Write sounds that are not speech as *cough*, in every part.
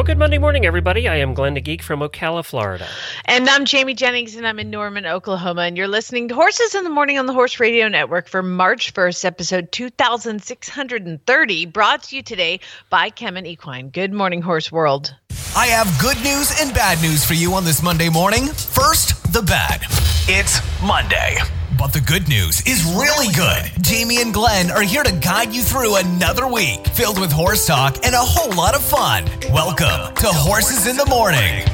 Well, good Monday morning, everybody. I am Glenn the Geek from Ocala, Florida. And I'm Jamie Jennings, and I'm in Norman, Oklahoma. And you're listening to Horses in the Morning on the Horse Radio Network for March 1st, episode 2630, brought to you today by Kemin Equine. Good morning, Horse World. I have good news and bad news for you on this Monday morning. First, the bad. It's Monday. But the good news is really good. Jamie and Glenn are here to guide you through another week filled with horse talk and a whole lot of fun. Welcome to Horses in the Morning.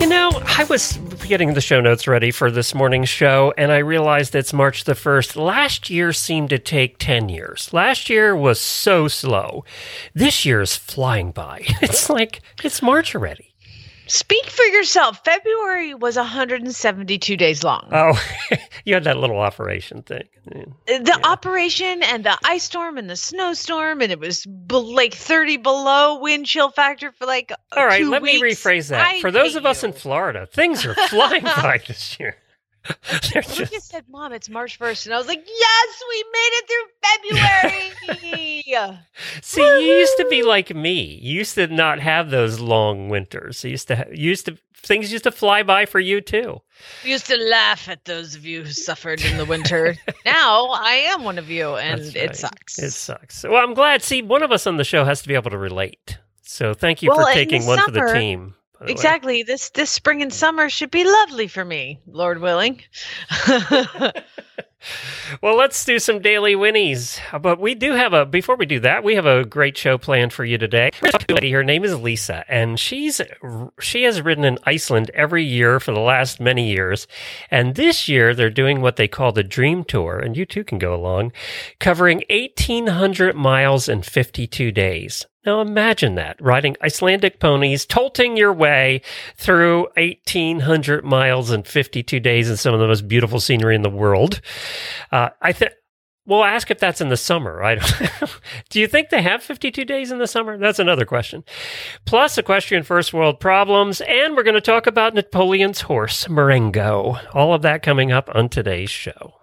You know, I was getting the show notes ready for this morning's show, and I realized it's March the 1st. Last year seemed to take 10 years. Last year was so slow. This year is flying by. *laughs* It's like, it's March already. Speak for yourself. February was 172 days long. Oh, *laughs* you had that little operation thing. Uh, the operation and the ice storm and the snowstorm, and it was be- like 30 below wind chill factor for like. All right, let me rephrase that. I For those of us you. in Florida, things are flying *laughs* by this year. *laughs* They're Lucas just, said, "Mom, it's March 1st. and I was like, "Yes, we made it through February." *laughs* see, you used to be like me. You used to not have those long winters. You used to, ha- you used to, things used to fly by for you too. we used to laugh at those of you who suffered in the winter. now I am one of you, and That's it sucks. It sucks. Well, I'm glad. See, one of us on the show has to be able to relate. So thank you Well, for taking one for the team. Exactly. This this spring and summer should be lovely for me, Lord willing. *laughs* Well, let's do some daily winnies. Uh, but we do have a before we do that, we have a great show planned for you today. Her name is Lisa, and she's she has ridden in Iceland every year for the last many years. And this year they're doing what they call the Dream Tour, and you too can go along, covering 1800 miles in 52 days. Now imagine that, riding Icelandic ponies, tolting your way through 1800 miles in 52 days in some of the most beautiful scenery in the world. Uh, I think we'll ask if that's in the summer. I don't, *laughs* do you think they have 52 days in the summer? That's another question. Plus, equestrian first world problems, and we're going to talk about Napoleon's horse, Marengo. All of that coming up on today's show.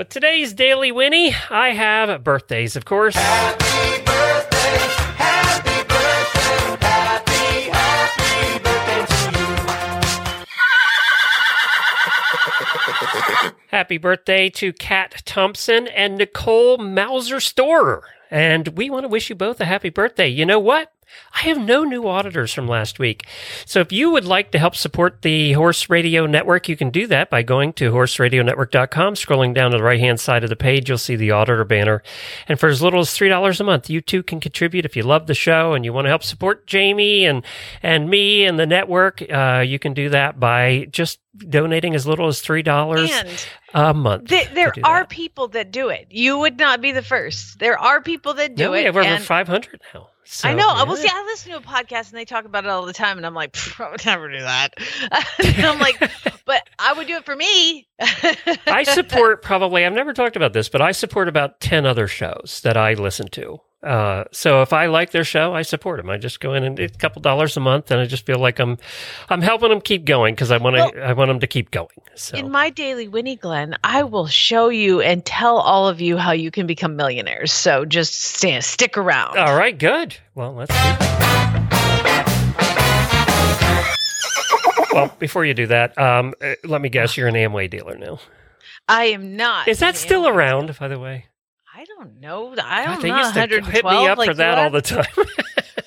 But today's Daily Winnie, I have birthdays, of course. Happy birthday happy birthday, happy, happy birthday to you. happy birthday to Kat Thompson and Nicole Mauser Storer. And we want to wish you both a happy birthday. You know what? I have no new auditors from last week. So if you would like to help support the Horse Radio Network, you can do that by going to horseradionetwork.com. Scrolling down to the right hand side of the page, you'll see the auditor banner. And for as little as $3 a month, you too can contribute. If you love the show and you want to help support Jamie and, and me and the network, uh, you can do that by just donating as little as $3 a month. th- there are that. people that do it. You would not be the first. There are people that do No, we it. have over 500 now. So, I know. yeah. Well, see, I listen to a podcast and they talk about it all the time, and I'm like, "Pff, *laughs* I would never do that. *laughs* I'm like, *laughs* but I would do it for me. I support probably, I've never talked about this, but I support about 10 other shows that I listen to. Uh, so if I like their show, I support them. I just go in and a couple dollars a month, and I just feel like I'm, I'm helping them keep going because I want to, Well- I want them to keep going. So In my daily Winnie Glenn, I will show you and tell all of you how you can become millionaires. So just stand, stick around. all right, good. Well, let's. Well, before you do that, um, uh, let me guess, you're an Amway dealer now. I am not. Is that still Amway. around, by the way? I don't know. I God, don't they know. used to hit me up like for that all the time.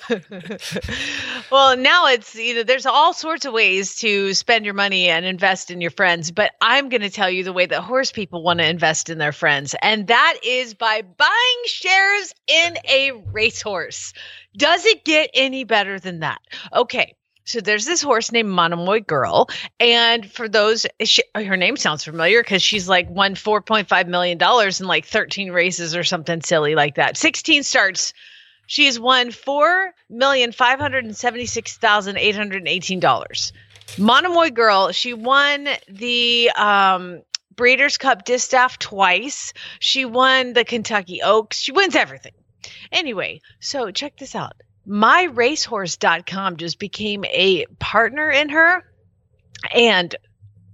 *laughs* well, now it's you know there's all sorts of ways to spend your money and invest in your friends, but I'm going to tell you the way that horse people want to invest in their friends, and that is by buying shares in a racehorse. Does it get any better than that? Okay. So there's this horse named Monomoy Girl, and for those, she, her name sounds familiar because she's like won 4.5 million dollars in like 13 races or something silly like that. 16 starts. She's won four million five hundred and seventy six thousand eight hundred eighteen dollars. Monomoy Girl, she won the um, Breeders' Cup Distaff twice. She won the Kentucky Oaks. She wins everything. Anyway, so check this out. MyRacehorse.com just became a partner in her. And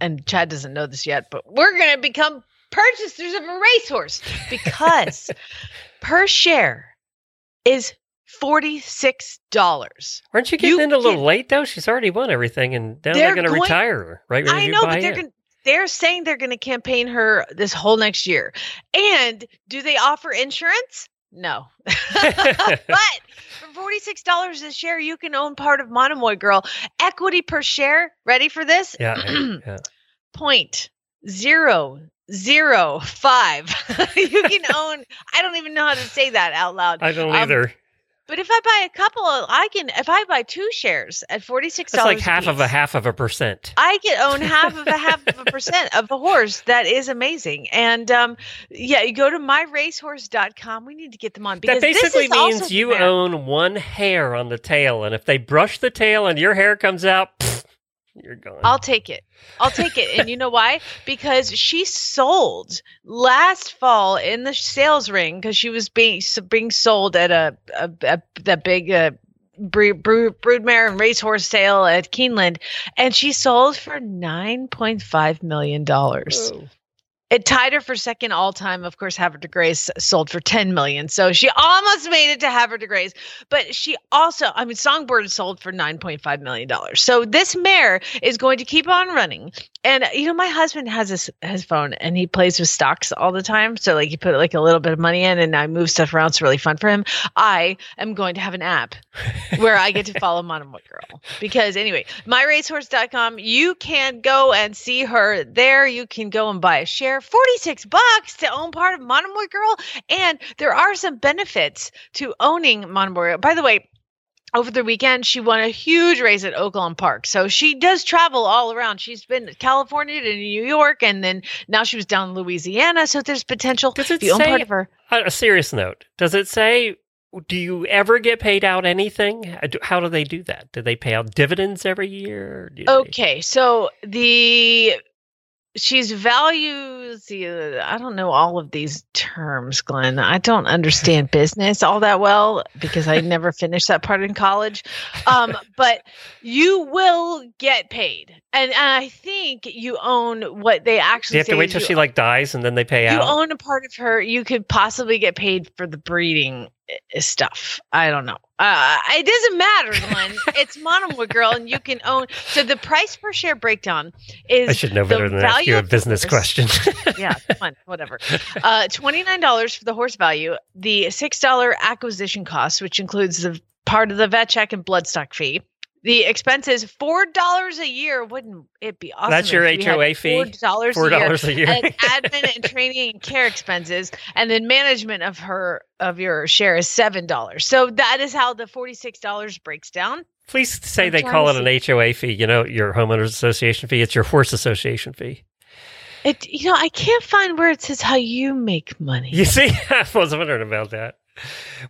and Chad doesn't know this yet, but we're going to become purchasers of a racehorse because *laughs* per share is $46. Aren't you getting You in a little can- late though? She's already won everything, and now they're, They're going to retire her right I know, but they're in. going they're saying they're going to campaign her this whole next year. And do they offer insurance? No. *laughs* *laughs* but for $46 a share, you can own part of Monomoy Girl. Equity per share, ready for this? yeah, *clears throat* yeah. Point zero zero five. *laughs* you can own, I don't even know how to say that out loud. I don't Um, either. But if I buy a couple I can, if I buy two shares at $46, That's like half of a half of a percent. I can own half of a half of a *laughs* percent of a horse. That is amazing. And um, yeah, you go to myracehorse.com. We need to get them on because That basically this is also means you fair. own one hair on the tail, and if they brush the tail and your hair comes out, pfft, you're gone. I'll take it. I'll take it. And you know why? *laughs* Because she sold last fall in the sales ring because she was being being sold at a a, a the big uh, bre- bre- broodmare and racehorse sale at Keeneland, and she sold for nine point five million dollars. Oh. It tied her for second all time. Of course, Havre de Grace sold for 10 million. So she almost made it to Havre de Grace. But she also, I mean, Songbird sold for $9.5 million. So this mare is going to keep on running. And, you know, my husband has his, his phone and he plays with stocks all the time. So, like, you put like a little bit of money in and I move stuff around. It's really fun for him. I am going to have an app where I get to *laughs* follow Monomoy Girl. Because anyway, myracehorse.com, you can go and see her there. You can go and buy a share. 46 bucks to own part of Monomoy Girl. And there are some benefits to owning Monomoy Girl. By the way, over the weekend, she won a huge race at Oaklawn Park. So she does travel all around. She's been to California to New York, and then now she was down in Louisiana. So there's potential. Does it own say- part of her. On a serious note, does it say? Do you ever get paid out anything? How do- they do that? Do they pay out dividends every year? Do they- Okay, so the she's values the I don't know all of these terms, Glenn. I don't understand *laughs* business all that well because I never finished that part in college. Um, but you will get paid, and, and I think you own what they actually. you have to wait till she like dies and then they pay you out? You own a part of her. You could possibly get paid for the breeding stuff. I don't know. Uh, it doesn't matter, Glenn. *laughs* it's Monomoy Girl, and you can own. So the price per share breakdown is. I should know the better than to ask value you a business horse- question. *laughs* yeah, fine, whatever. Uh, Twenty nine dollars for the horse value. The six dollar acquisition cost, which includes the part of the vet check and bloodstock fee. The expenses four dollars a year. Wouldn't it be awesome? That's your HOA fee? Four dollars Four a year dollars a year. and admin and training and care expenses, and then management of her of your share is seven dollars. So that is how the forty six dollars breaks down. Please say I'm they call it an HOA fee. You know, your homeowners association fee. It's your horse association fee. It you know I can't find where it says how you make money. You see, *laughs* I was wondering about that.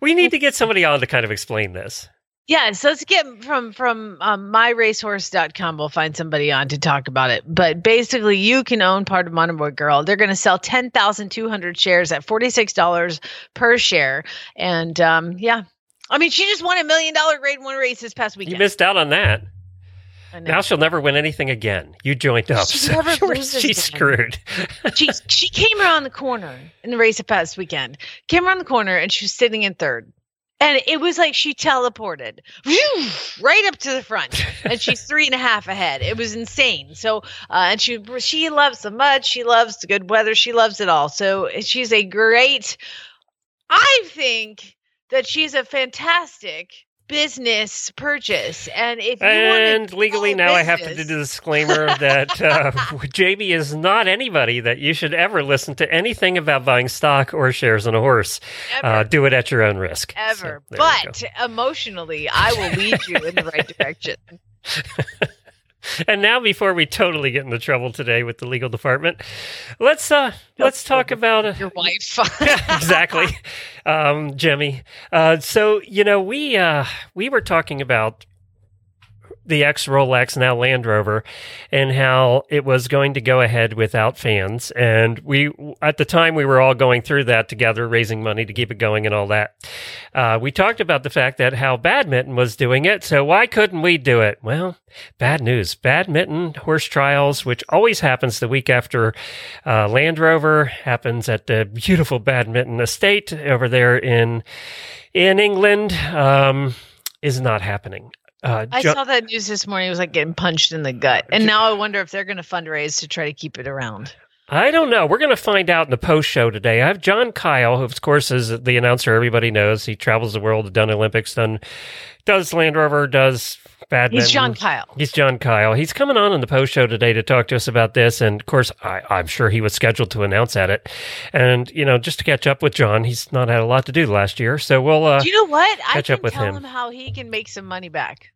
We need to get somebody on to kind of explain this. Yeah, so let's get from from um, myracehorse.com. We'll find somebody on to talk about it. But basically, you can own part of Monomoy Girl. They're going to sell ten thousand two hundred shares at forty six dollars per share, and um, yeah, I mean, she just won a million dollar Grade One race this past weekend. You missed out on that. Now she'll never win anything again. You joined up. She *laughs* so she's screwed. *laughs* she she came around the corner in the race of past weekend. Came around the corner and she was sitting in third. And it was like she teleported right up to the front, and *laughs* she's three and a half ahead. It was insane. So, uh, and she she loves the mud, she loves the good weather, she loves it all. So she's a great. I think that she's a fantastic business purchase, and if you want And legally now I have to do the disclaimer *laughs* that uh, Jamie is not anybody that you should ever listen to anything about buying stock or shares in a horse. Uh, do it at your own risk. ever. So, there we go. but emotionally, I will lead you in the right *laughs* direction. *laughs* and now, before we totally get into trouble today with the legal department, let's uh let's talk about uh, Your wife. *laughs* *laughs* exactly, um, Jimmy. Uh, so you know we uh, we were talking about the ex Rolex, now Land Rover, and how it was going to go ahead without fans. And we, at the time, we were all going through that together, raising money to keep it going and all that. Uh, we talked about the fact that how Badminton was doing it. So why couldn't we do it? Well, bad news. Badminton horse trials, which always happens the week after uh, Land Rover, happens at the beautiful Badminton estate over there in in England. Um, is not happening. Uh, I saw that news this morning. It was like getting punched in the gut. And now I wonder if they're going to fundraise to try to keep it around. I don't know. We're going to find out in the post show today. I have John Kyle, who of course is the announcer everybody knows. He travels the world, done Olympics, done does Land Rover, does badminton. He's John Kyle. He's John Kyle. He's coming on in the post show today to talk to us about this. And of course, I, I'm sure he was scheduled to announce at it. And you know, just to catch up with John, he's not had a lot to do last year, so we'll uh, Do you know what? I catch can up with tell him. him. how he can make some money back.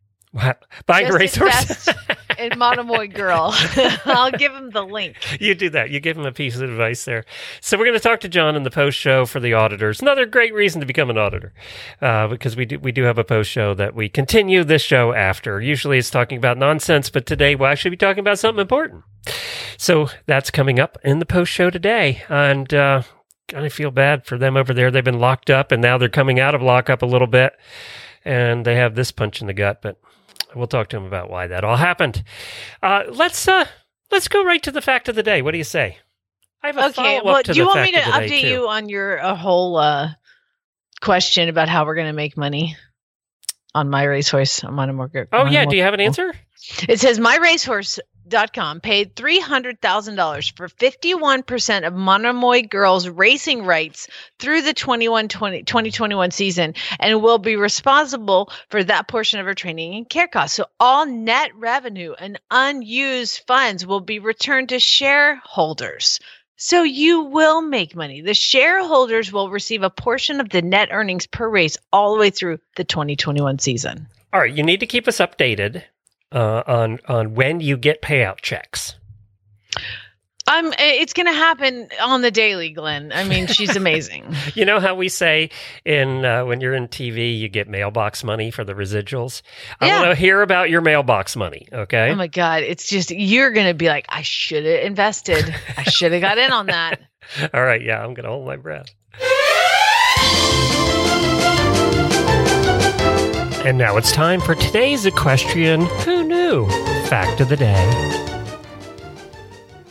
buying a Just racehorse. *laughs* in Monomoy Girl. *laughs* I'll give him the link. you do that. You give him a piece of advice there. So we're going to talk to John in the post show for the auditors. Another great reason to become an auditor, uh, because we do we do have a post show that we continue this show after. Usually it's talking about nonsense, but today we'll actually be talking about something important. So that's coming up in the post show today, and uh, kind of feel bad for them over there. They've been locked up, and now they're coming out of lockup a little bit, and they have this punch in the gut, but. We'll talk to him about why that all happened. Uh, let's uh, let's go right to the fact of the day. What do you say? I have a Okay. Well, do you want me to fact of the day, update too. you on your a whole uh, question about how we're going to make money on my racehorse? on Monomoy Girl? Oh yeah, do you have an answer? It says myracehorse.com paid $300,000 for 51% of Monomoy Girls racing rights through the 21 20 2021 season and will be responsible for that portion of her training and care costs. So all net revenue and unused funds will be returned to shareholders. So you will make money. The shareholders will receive a portion of the net earnings per race all the way through the 2021 season. All right, you need to keep us updated uh, on on when you get payout checks. Um, it's going to happen on the daily, Glenn. I mean, she's *laughs* amazing. You know how we say in uh, when you're in TV, you get mailbox money for the residuals. I Yeah. want to hear about your mailbox money. Okay. oh my God, it's just you're going to be like, I should have invested. I should have got in on that. *laughs* All right. Yeah, I'm gonna hold my breath. And now it's time for today's equestrian Who Knew Fact of the Day.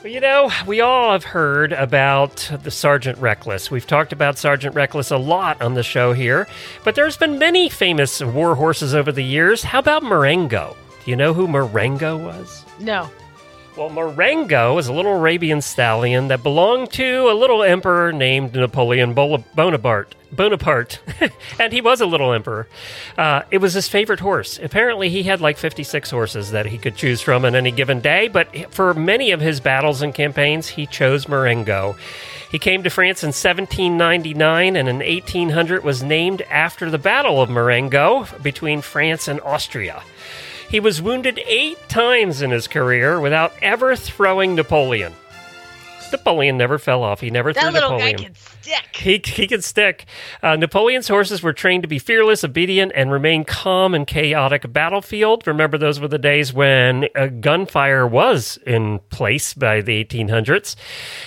Well, you know, we all have heard about the Sergeant Reckless. We've talked about Sergeant Reckless a lot on the show here, but there's been many famous war horses over the years. How about Marengo? Do you know who Marengo was? No. Well, Marengo is a little Arabian stallion that belonged to a little emperor named Napoleon Bonaparte. Bonaparte, *laughs* and he was a little emperor. Uh, it was his favorite horse. Apparently, he had like 56 horses that he could choose from on any given day, but for many of his battles and campaigns, he chose Marengo. He came to France in 1799 and in 1800 was named after the Battle of Marengo between France and Austria. He was wounded eight times in his career without ever throwing Napoleon. Napoleon never fell off. He never That threw little Napoleon. guy can stick. He, he could stick. Uh, Napoleon's horses were trained to be fearless, obedient, and remain calm in chaotic battlefield. Remember, those were the days when uh, gunfire was in place by the 1800s.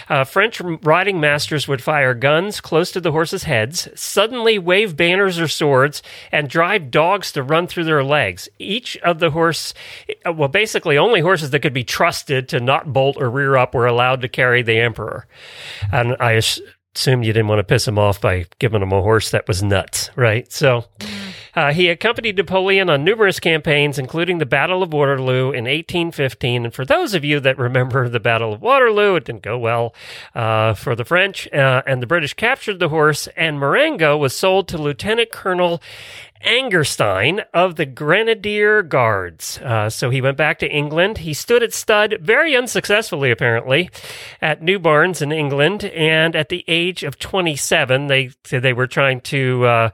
Uh, French riding masters would fire guns close to the horses' heads, suddenly wave banners or swords, and drive dogs to run through their legs. Each of the horse, uh, well, basically, only horses that could be trusted to not bolt or rear up were allowed to carry the emperor. And I ass- assume you didn't want to piss him off by giving him a horse that was nuts, right? So uh, he accompanied Napoleon on numerous campaigns, including the Battle of Waterloo in 1815. And for those of you that remember the Battle of Waterloo, it didn't go well uh, for the French, uh, and the British captured the horse, and Marengo was sold to Lieutenant Colonel Angerstein of the Grenadier Guards. Uh, so he went back to England. He stood at stud very unsuccessfully, apparently, at New Barnes in England. And at the age of 27, they said they were trying to uh,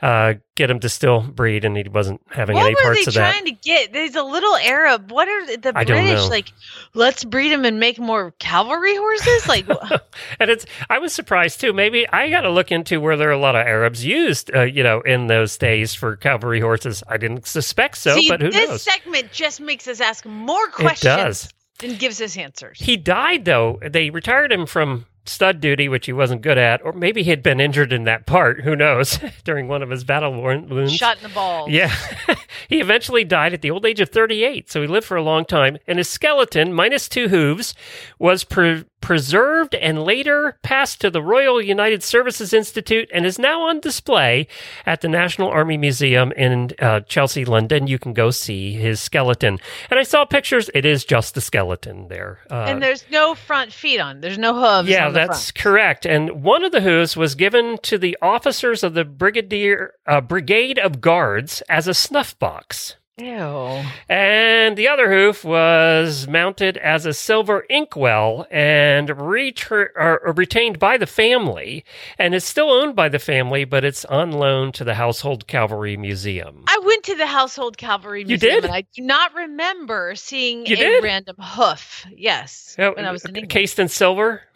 uh, get him to still breed, and he wasn't having what any parts of that. trying to get? There's a little Arab. What are the I British like? Let's breed him and make more cavalry horses. Like, *laughs* *laughs* and it's I was surprised too. Maybe I got to look into where there are a lot of Arabs used, uh, you know, in those days for cavalry horses. I didn't suspect so, see, but who this knows? segment just makes us ask more It questions does. than gives us answers. He died though. They retired him from stud duty, which he wasn't good at, or maybe he had been injured in that part. Who knows? *laughs* During one of his battle wo- wounds. Shot in the balls. Yeah. *laughs* he eventually died at the old age of 38, so he lived for a long time. And his skeleton, minus two hooves, was pre- preserved and later passed to the Royal United Services Institute and is now on display at the National Army Museum in uh, Chelsea, London. You can go see his skeleton. And I saw pictures. It is just the skeleton there. Uh, And there's no front feet on. There's no hooves. yeah, that's front. correct. And one of the hooves was given to the officers of the Brigadier uh, Brigade of Guards as a snuff box. Ew. And the other hoof was mounted as a silver inkwell and retur- or, or retained by the family, and is still owned by the family, but it's on loan to the Household Cavalry Museum. I went to the Household Cavalry You Museum did? and I do not remember seeing You a did? random hoof. Yes. Oh, when I was in England. Cased in silver? *laughs*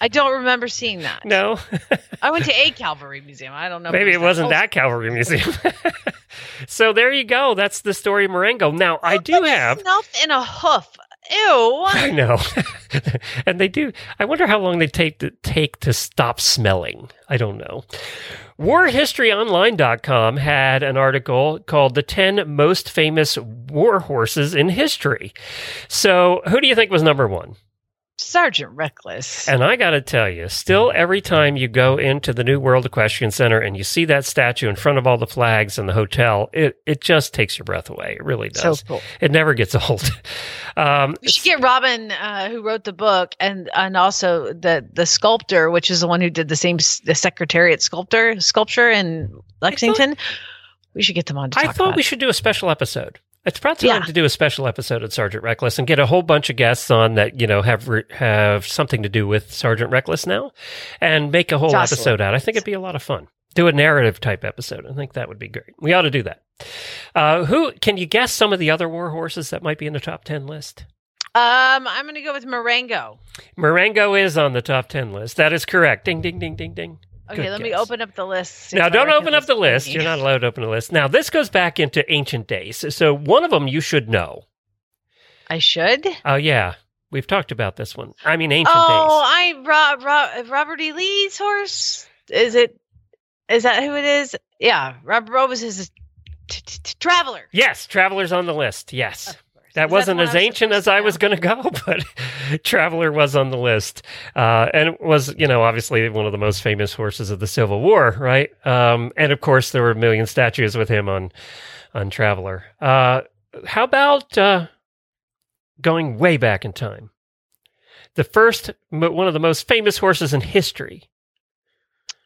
I don't remember seeing that. No, *laughs* I went to a cavalry museum. I don't know. maybe it was wasn't oh. that cavalry museum. *laughs* so there you go. That's the story of Marengo. Now I do have. snuff in a hoof. Ew. *laughs* I know. and they do. I wonder how long they take to take to stop smelling. I don't know. WarHistoryOnline.com had an article called The 10 Most Famous War Horses in History. So, who do you think was number one? Sergeant Reckless. And I got to tell you, still every time you go into the New World Equestrian Center and you see that statue in front of all the flags and the hotel, it, it just takes your breath away. It really does. so cool. It never gets old. *laughs* Um, We should get Robin, uh, who wrote the book, and and also the the sculptor, which is the one who did the same the Secretariat sculptor sculpture in Lexington. we should get them on to I thought we it. should do a special episode. It's probably time Yeah. to do a special episode of Sergeant Reckless and get a whole bunch of guests on that you know have re- have something to do with Sergeant Reckless now, and make a whole Jocelyn. episode out. I think it'd be a lot of fun. Do a narrative type episode. I think that would be great. We ought to do that. Uh, who can you guess some of the other war horses that might be in the top ten list? Um, I'm going to go with Marengo. Marengo is on the top ten list. That is correct. Ding ding ding ding ding. Okay, Good let me open up the list. Now, don't open up the list. You're not allowed to open the list. Now, this goes back into ancient days. So, one of them you should know. I should. Oh yeah, we've talked about this one. I mean, ancient Oh, days. Oh, I Rob, Rob, Robert E. Lee's horse. Is it? Is that who it is? Yeah, Robert Robes is t- traveler. Yes, travelers on the list. Yes, oh. That wasn't one as ancient as I was going to go, *laughs* but traveler was on the list, uh, and it was you know obviously one of the most famous horses of the Civil War, right? Um, and of course there were a million statues with him on on Traveler. Uh, how about uh, going way back in time? The first, one of the most famous horses in history.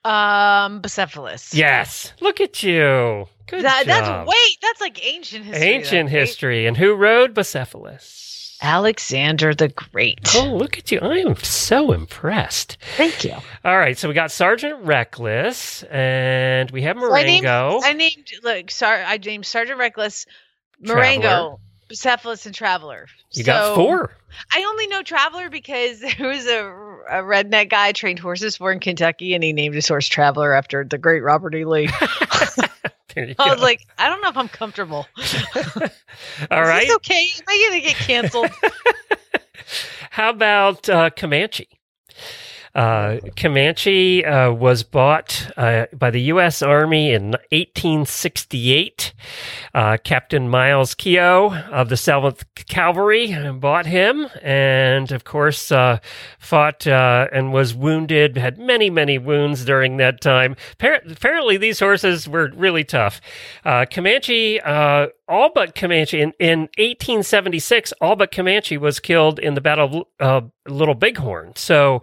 Um, Bucephalus. Yes, look at you. Good That, job. that's wait, that's like ancient history. Ancient though, right? history. And who rode Bucephalus? Alexander the Great. Oh, look at you. I am so impressed. Thank you. All right, so we got Sergeant Reckless and we have So I named, Marengo. I named look, sorry, I named Sergeant Reckless, Traveler. Bucephalus, and Traveler. You got four. I only know Traveler because *laughs* there was a, a redneck guy trained horses for in Kentucky, and he named his horse Traveler after the great Robert E. Lee. *laughs* I was like, I don't know if I'm comfortable. *laughs* All right. okay? Am I going to get canceled? How about uh, Comanche? Uh, Comanche uh, was bought uh, by the U.S. Army in 1868. Uh, Captain Miles Keogh of the 7th Cavalry bought him, and of course, uh, fought uh, and was wounded, had many, many wounds during that time. Appar- Apparently, these horses were really tough. Uh, Comanche uh, all but Comanche in, in 1876, all but Comanche was killed in the Battle of uh, Little Bighorn. So,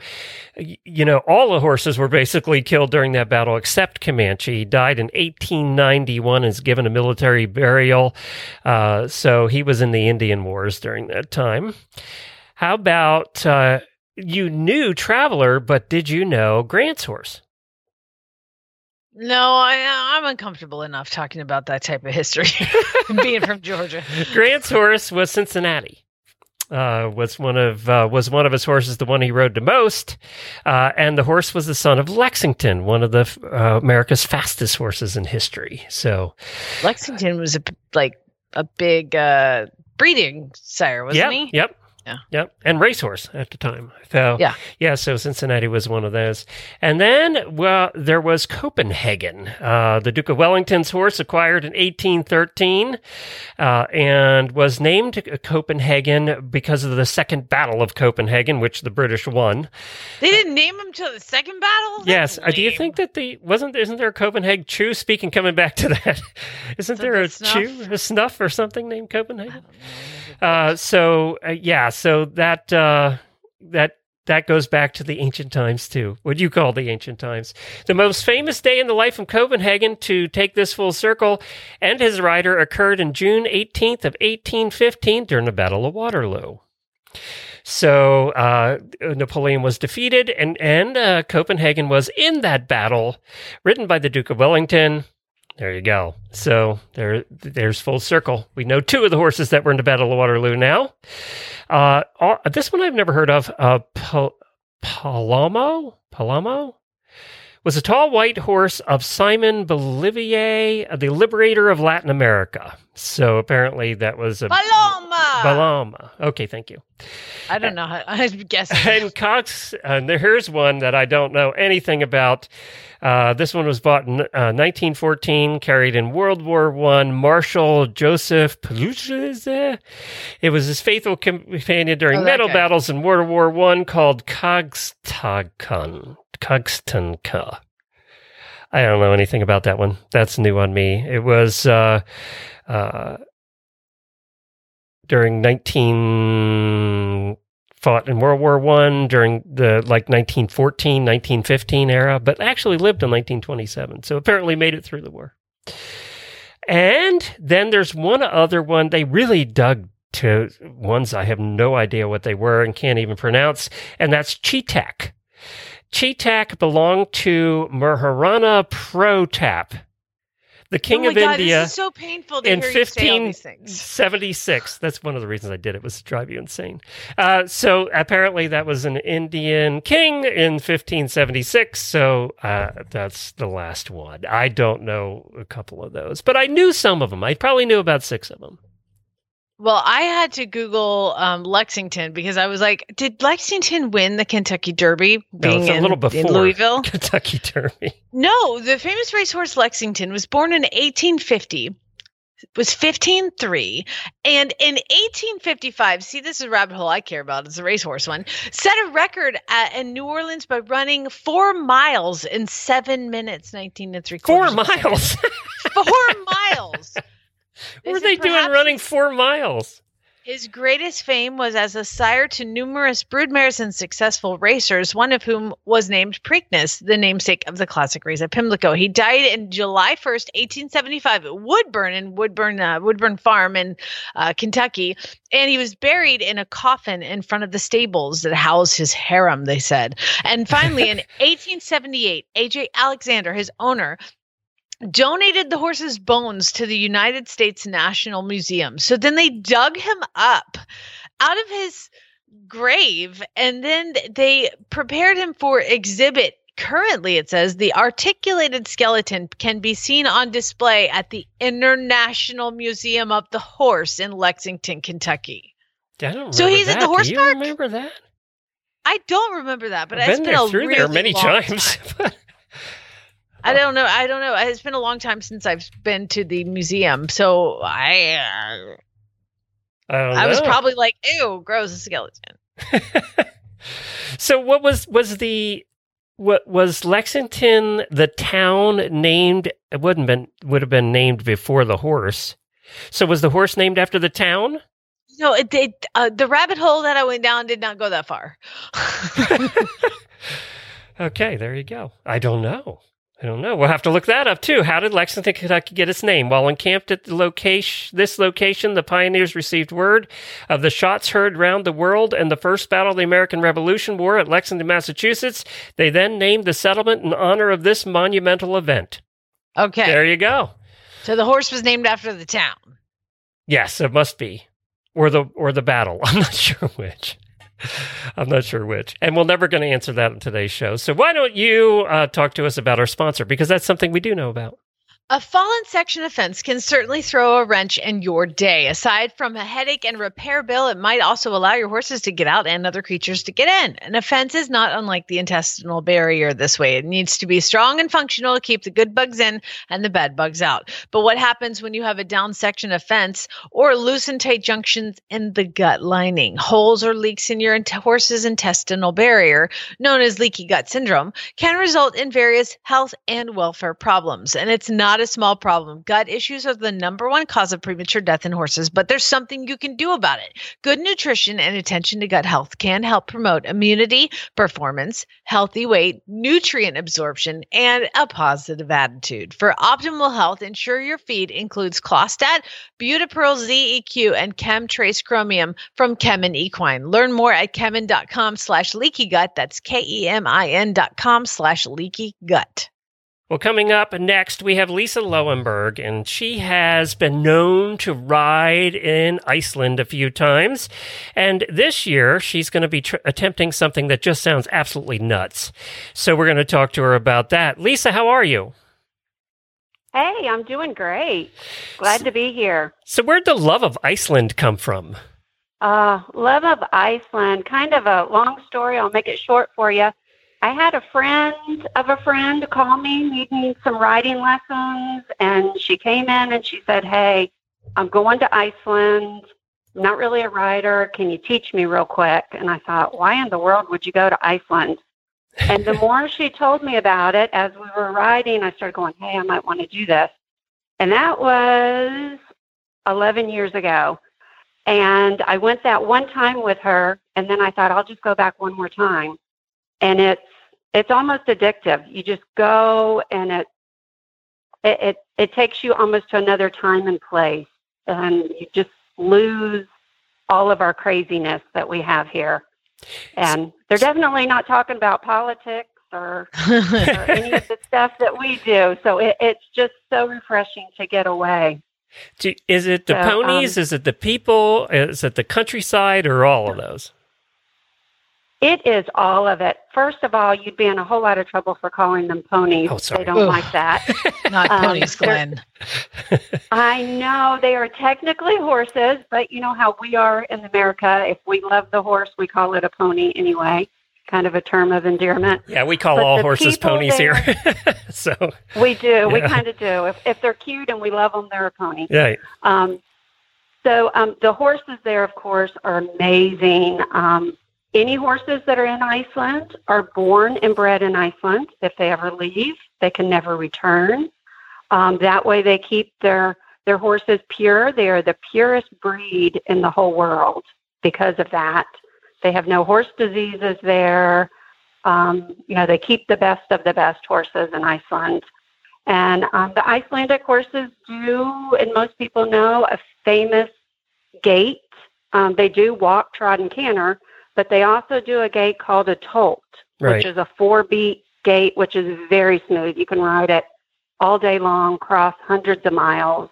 you know, all the horses were basically killed during that battle except Comanche. He died in 1891 and is given a military burial. Uh, so he was in the Indian Wars during that time. How about uh, you knew Traveler, but did you know Grant's horse? No, I, I'm uncomfortable enough talking about that type of history, *laughs* being from Georgia. Grant's horse was Cincinnati. Uh, was one of uh, was one of his horses the one he rode the most, uh, and the horse was the son of Lexington, one of the uh, America's fastest horses in history. So, Lexington was a like a big uh, breeding sire, wasn't yep, he? Yep, Yeah. Yep. And racehorse at the time. So, Yeah. Yeah. So Cincinnati was one of those. And then, well, there was Copenhagen. Uh, the Duke of Wellington's horse acquired in 1813 uh, and was named Copenhagen because of the Second Battle of Copenhagen, which the British won. They didn't name him till the second battle. yes. That's Uh, do you think that the, wasn't, isn't there a Copenhagen chew? Speaking, coming back to that, *laughs* isn't So there a snuff? chew, a snuff or something named Copenhagen? Uh, so uh, yeah, so that uh, that that goes back to the ancient times too. What do you call the ancient times. The most famous day in the life of Copenhagen to take this full circle and his rider occurred in June 18th of 1815 during the Battle of Waterloo. So uh, Napoleon was defeated, and and uh, Copenhagen was in that battle, written by the Duke of Wellington. There you go. So there, there's full circle. We know two of the horses that were in the Battle of Waterloo now. Uh, all- this one I've never heard of. Uh, Pal- Palomo, Palomo was a tall white horse of Simon Bolivar, uh, the liberator of Latin America. So apparently that was a Paloma. Paloma. Okay, thank you. I don't know. How, *laughs* I guess. And Cox, and there, here's one that I don't know anything about. Uh, this one was bought in uh, 1914, carried in World War One. Marshal Joseph Peluche. It was his faithful companion during Oh, metal guy. battles in World War One, called Kogstagkun. Kogstanka. I don't know anything about that one. That's new on me. It was uh, uh, during 19 fought in World War One during the like 1914, 1915 era, but actually lived in 1927. So apparently made it through the war. And then there's one other one they really dug to ones I have no idea what they were and can't even pronounce, and that's Chetak. Chetak belonged to Maharana Pratap, the king oh of God, India This is so painful to in hear you say all these 1576. That's one of the reasons I did it was to drive you insane. Uh, so apparently that was an Indian king in 1576. So uh, that's the last one. I don't know a couple of those, but I knew some of them. I probably knew about six of them. Well, I had to Google um, Lexington because I was like, did Lexington win the Kentucky Derby No, being it's a in, little in before Louisville? Kentucky Derby. No, the famous racehorse Lexington was born in 1850. Was 15-3 and in 1855 see this is a rabbit hole i care about it's a racehorse one set a record at, in new orleans by running four miles in seven minutes 19 and three Four quarters second. miles. four miles *laughs* what were they doing running four miles? His greatest fame was as a sire to numerous broodmares and successful racers, one of whom was named Preakness, the namesake of the classic race at Pimlico. He died in July 1st, 1875 at Woodburn in Woodburn, uh, Woodburn Farm in uh, Kentucky. And he was buried in a coffin in front of the stables that housed his harem, they said. And finally, in *laughs* 1878, A.J. Alexander, his owner, donated the horse's bones to the United States National Museum. So then they dug him up out of his grave and then they prepared him for exhibit. Currently, it says the articulated skeleton can be seen on display at the International Museum of the Horse in Lexington, Kentucky. I don't So he's at the horse Do you park? remember that? I don't remember that, but I've it's been there a through really there many times. *laughs* I don't know. I don't know. It's been a long time since I've been to the museum, so I uh, I, I was probably like, "Ew, gross, a skeleton." *laughs* so what was was the what was Lexington the town named it wouldn't been would have been named before the horse So was the horse named after the town? No, it, it uh, the rabbit hole that I went down did not go that far. *laughs* *laughs* Okay, there you go. I don't know. I don't know. We'll have to look that up too. How did Lexington, Kentucky get its name? While encamped at the location, this location, the pioneers received word of the shots heard round the world and the first battle of the American Revolution War at Lexington, Massachusetts. They then named the settlement in honor of this monumental event. okay. There you go. So the horse was named after the town. Yes, it must be. Or the or the battle. *laughs* I'm not sure which. I'm not sure which. And we're never going to answer that in today's show. So why don't you uh, talk to us about our sponsor? Because that's something we do know about. A fallen section of fence can certainly throw a wrench in your day. Aside from a headache and repair bill, it might also allow your horses to get out and other creatures to get in. An offense is not unlike the intestinal barrier this way. It needs to be strong and functional to keep the good bugs in and the bad bugs out. But what happens when you have a down section of fence or loose and tight junctions in the gut lining? Holes or leaks in your horse's intestinal barrier, known as leaky gut syndrome, can result in various health and welfare problems. And it's not a small problem. Gut issues are the number one cause of premature death in horses, but there's something you can do about it. Good nutrition and attention to gut health can help promote immunity, performance, healthy weight, nutrient absorption, and a positive attitude. For optimal health, ensure your feed includes Clostat, ButiPEARL ZEQ, and KemTRACE Chromium from Kemin Equine. Learn more at kemin.com slash leaky gut. That's K-E-M-I-N dot com slash leaky gut. Well, coming up next, we have Lisa Loewenberg, and she has been known to ride in Iceland a few times. And this year, she's going to be tr- attempting something that just sounds absolutely nuts. So we're going to talk to her about that. Lisa, how are you? Hey, I'm doing great. Glad to be here. So, where'd the love of Iceland come from? Uh, love of Iceland, kind of a long story. I'll make it short for you. I had a friend of a friend call me needing some riding lessons, and she came in and she said, Hey, I'm going to Iceland. I'm not really a rider. Can you teach me real quick? And I thought, Why in the world would you go to Iceland? And the *laughs* more she told me about it as we were riding, I started going, Hey, I might want to do this. And that was 11 years ago. And I went that one time with her, and then I thought, I'll just go back one more time. And it's it's almost addictive. You just go, and it it it, it takes you almost to another time and place, and you just lose all of our craziness that we have here. And they're definitely not talking about politics or, or *laughs* any of the stuff that we do. So it, it's just so refreshing to get away. Is it the So, ponies? um, is it the people? Is it the countryside or all of those? It is all of it. First of all, you'd be in a whole lot of trouble for calling them ponies. Oh, sorry. They don't Ugh. like that. *laughs* Not Um, ponies, Glenn. *laughs* I know they are technically horses, but you know how we are in America. If we love the horse, we call it a pony anyway. Kind of a term of endearment. Yeah, we call But all horses people ponies here. *laughs* so, We do. We kind of do. If, if they're cute and we love them, they're a pony. yeah. Um, so um, the horses there, of course, are amazing. Um, any horses that are in Iceland are born and bred in Iceland. If they ever leave, they can never return. Um, that way, they keep their their horses pure. They are the purest breed in the whole world because of that. They have no horse diseases there. Um, you know, they keep the best of the best horses in Iceland. And um, the Icelandic horses do, and most people know, a famous gait. Um, they do walk, trot, and canter, but they also do a gait called a tolt, Right. which is a four beat gait, which is very smooth. You can ride it all day long, cross hundreds of miles,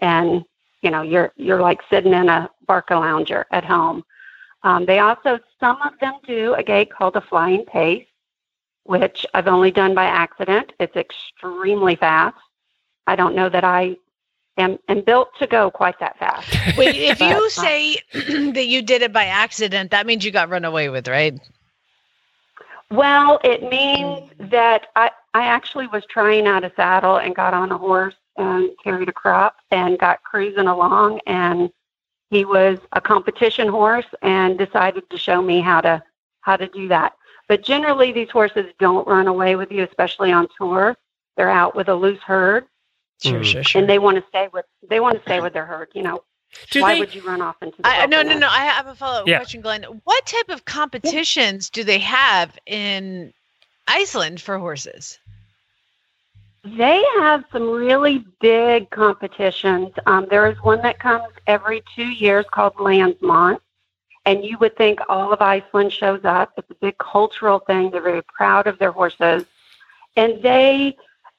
and you know you're you're like sitting in a BarcaLounger at home. Um, they also some of them do a gait called a flying pace, which I've only done by accident. It's extremely fast. I don't know that I am, am built to go quite that fast. *laughs* Wait, if But, you say *clears throat* that you did it by accident, that means you got run away with, right? Well, it means that I, I actually was trying out a saddle and got on a horse and carried a crop and got cruising along and he was a competition horse and decided to show me how to how to do that. But generally these horses don't run away with you, especially on tour. They're out with a loose herd Sure, Mm. sure, sure. and they want to stay with they want to stay with their herd. You know, Do why they- would you run off into the I, no, no, no. I have a follow up Yeah. question, Glenn. What type of competitions do they have in Iceland for horses? They have some really big competitions. Um, there is one that comes every two years called Landsmót, and you would think all of Iceland shows up. It's a big cultural thing. They're very proud of their horses, and they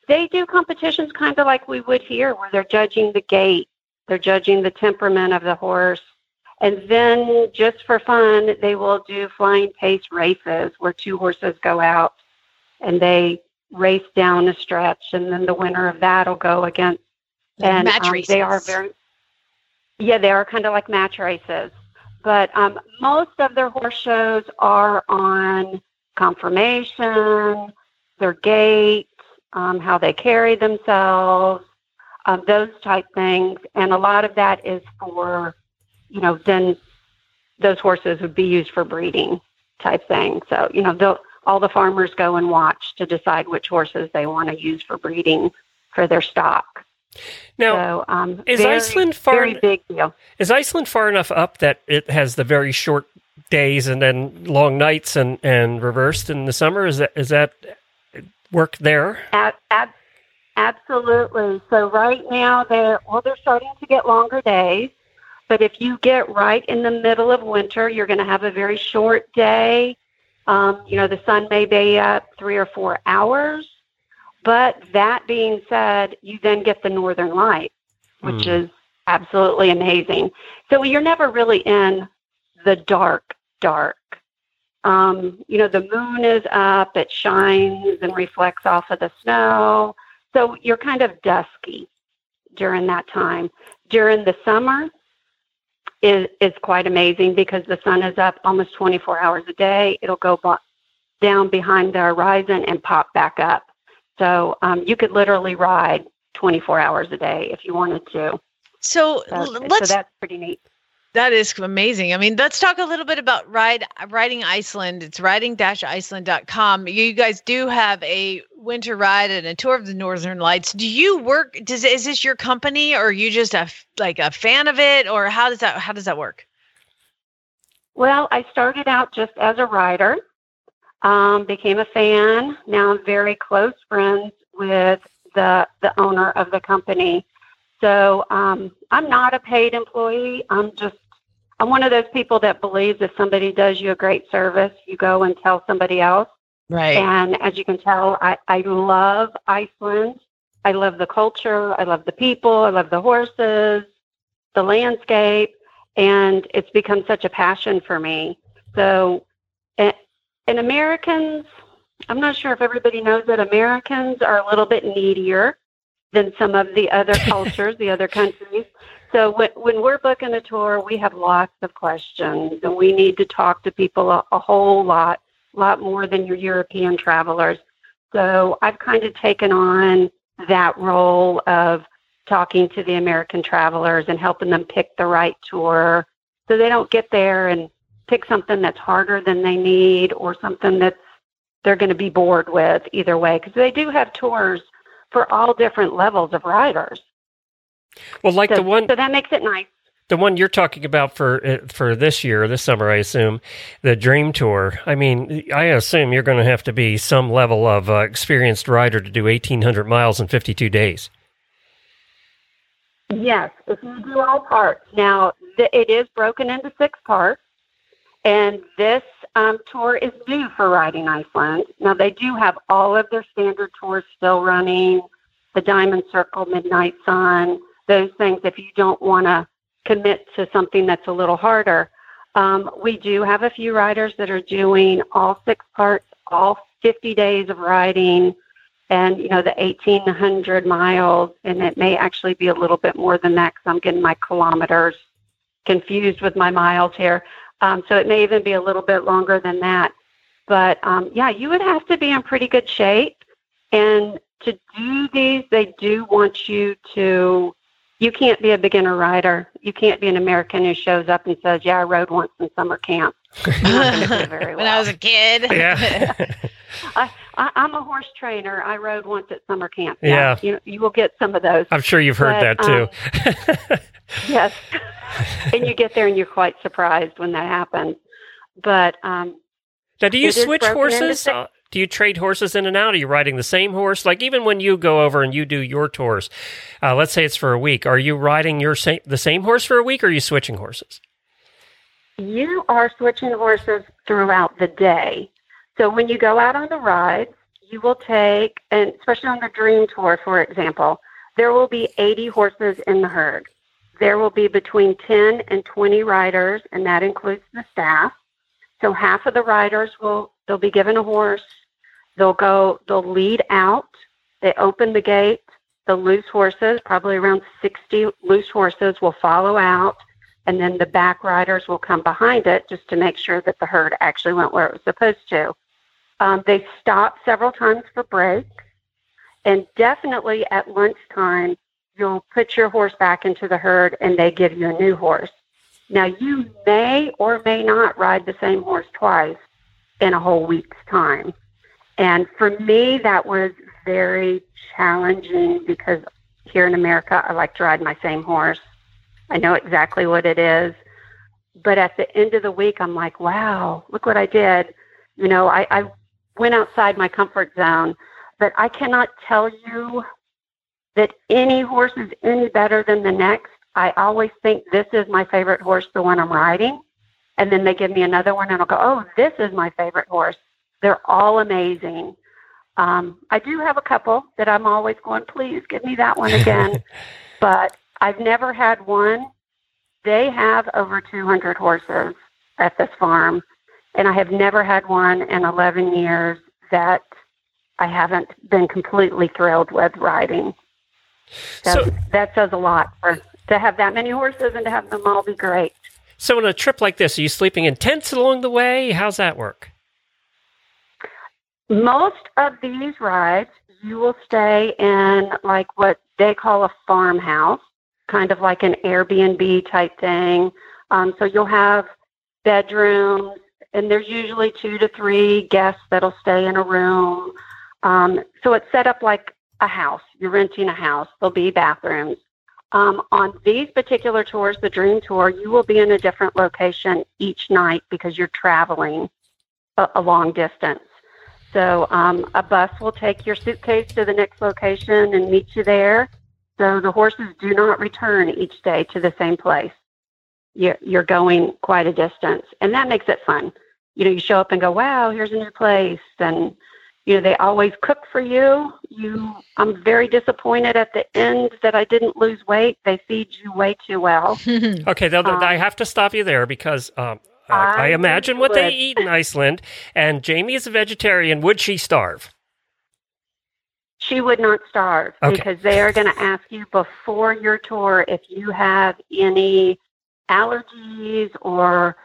they do competitions kind of like we would here, where they're judging the gait, they're judging the temperament of the horse, and then just for fun, they will do flying pace races where two horses go out and they race down a stretch, and then the winner of that will go against. And Match um, races. they are very, yeah, they are kind of like match races. But um, most of their horse shows are on conformation, their gait, um, how they carry themselves, um, those type things, and a lot of that is for, you know, then those horses would be used for breeding type thing. So you know, all the farmers go and watch to decide which horses they want to use for breeding for their stock. Now, so um, is very, Iceland far- very big deal? is Iceland far enough up that it has the very short days and then long nights and, and reversed in the summer? Is that is that work there? Ab- ab- absolutely. So right now they're well, they're starting to get longer days. But if you get right in the middle of winter, you're going to have a very short day. Um, you know, the sun may be up three or four hours. But that being said, you then get the northern light, which Hmm. is absolutely amazing. So you're never really in the dark, dark. Um, you know, the moon is up, it shines and reflects off of the snow. So you're kind of dusky during that time. During the summer is is quite amazing because the sun is up almost 24 hours a day. It'll go bu- down behind the horizon and pop back up. So um, you could literally ride 24 hours a day if you wanted to. So so let's that's pretty neat. That is amazing. I mean, let's talk a little bit about ride riding Iceland. It's riding-iceland.com. You guys do have a winter ride and a tour of the Northern Lights. Do you work? Does is this your company, or are you just a like a fan of it, or how does that how does that work? Well, I started out just as a rider. um, became a fan. Now I'm very close friends with the the owner of the company. So um, I'm not a paid employee. I'm just I'm one of those people that believes if somebody does you a great service, you go and tell somebody else. Right. And as you can tell, I, I love Iceland. I love the culture. I love the people. I love the horses, the landscape. And it's become such a passion for me. So, and, and Americans, I'm not sure if everybody knows that Americans are a little bit needier than some of the other *laughs* cultures, the other countries. So when, we're booking a tour, we have lots of questions and we need to talk to people a, a whole lot a lot more than your European travelers. So I've kind of taken on that role of talking to the American travelers and helping them pick the right tour so they don't get there and pick something that's harder than they need or something that they're going to be bored with either way because they do have tours for all different levels of riders. Well, like so, the one so that makes it nice. the one you're talking about for uh, for this year, this summer, I assume, the Dream Tour. I mean, I assume you're going to have to be some level of uh, experienced rider to do 1,800 miles in 52 days. Yes, if you do all parts. Now, th- it is broken into six parts, and this um, tour is new for Riding Iceland. Now, they do have all of their standard tours still running the Diamond Circle, Midnight Sun, those things if you don't want to commit to something that's a little harder. Um, we do have a few riders that are doing all six parts, all 50 days of riding and you know the 1800 miles and it may actually be a little bit more than that because i'm getting my kilometers confused with my miles here. Um, so it may even be a little bit longer than that. But um, yeah you would have to be in pretty good shape. And to do these they do want you to you can't be a beginner rider you can't be an american who shows up and says yeah i rode once in summer camp *laughs* You're not gonna do very when I was a kid. Yeah. *laughs* I, I'm a horse trainer. I rode once at summer camp. Yeah. you you will get some of those. I'm sure you've heard But, that too. *laughs* Yes, and you get there and you're quite surprised when that happens. But um, now, do you switch broken into horses? Uh, do you trade horses in and out? Are you riding the same horse? Like even when you go over and you do your tours, uh, let's say it's for a week, are you riding your same the same horse for a week, or are you switching horses? you are switching horses throughout the day. So when you go out on the rides, you will take, and especially on the Dream Tour, for example, there will be 80 horses in the herd. There will be between 10 and 20 riders, and that includes the staff. So half of the riders will they'll be given a horse. They'll go. They'll lead out. They open the gate. The loose horses, probably around 60 loose horses, will follow out and then the back riders will come behind it just to make sure that the herd actually went where it was supposed to. Um, they stop several times for breaks, and definitely at lunchtime, you'll put your horse back into the herd and they give you a new horse. Now, you may or may not ride the same horse twice in a whole week's time. And for me, that was very challenging because here in America, I like to ride my same horse. I know exactly what it is. But at the end of the week, I'm like, wow, look what I did. You know, I, I went outside my comfort zone, but I cannot tell you that any horse is any better than the next. I always think this is my favorite horse, the one I'm riding. And then they give me another one, and I'll go, oh, this is my favorite horse. They're all amazing. Um, I do have a couple that I'm always going, please give me that one *laughs* again. but I've never had one. They have over 200 horses at this farm, and I have never had one in 11 years that I haven't been completely thrilled with riding. So, So- that says a lot for to have that many horses and to have them all be great. So, in a trip like this, are you sleeping in tents along the way? How's that work? Most of these rides, you will stay in like what they call a farmhouse, kind of like an Airbnb type thing. Um, so you'll have bedrooms, and there's usually two to three guests that'll stay in a room. Um, so it's set up like a house. You're renting a house. There'll be bathrooms. Um, on these particular tours, the Dream Tour, you will be in a different location each night because you're traveling a, a long distance. So um, a bus will take your suitcase to the next location and meet you there. So the horses do not return each day to the same place. You're, you're going quite a distance, and that makes it fun. You know, you show up and go, "Wow, here's a new place," and you know they always cook for you. You, I'm very disappointed at the end that I didn't lose weight. They feed you way too well. *laughs* Okay, Um, I have to stop you there because um, I, I imagine what they eat in Iceland, and Jamie is a vegetarian. Would she starve? she would not starve Okay. because they are going to ask you before your tour if you have any allergies or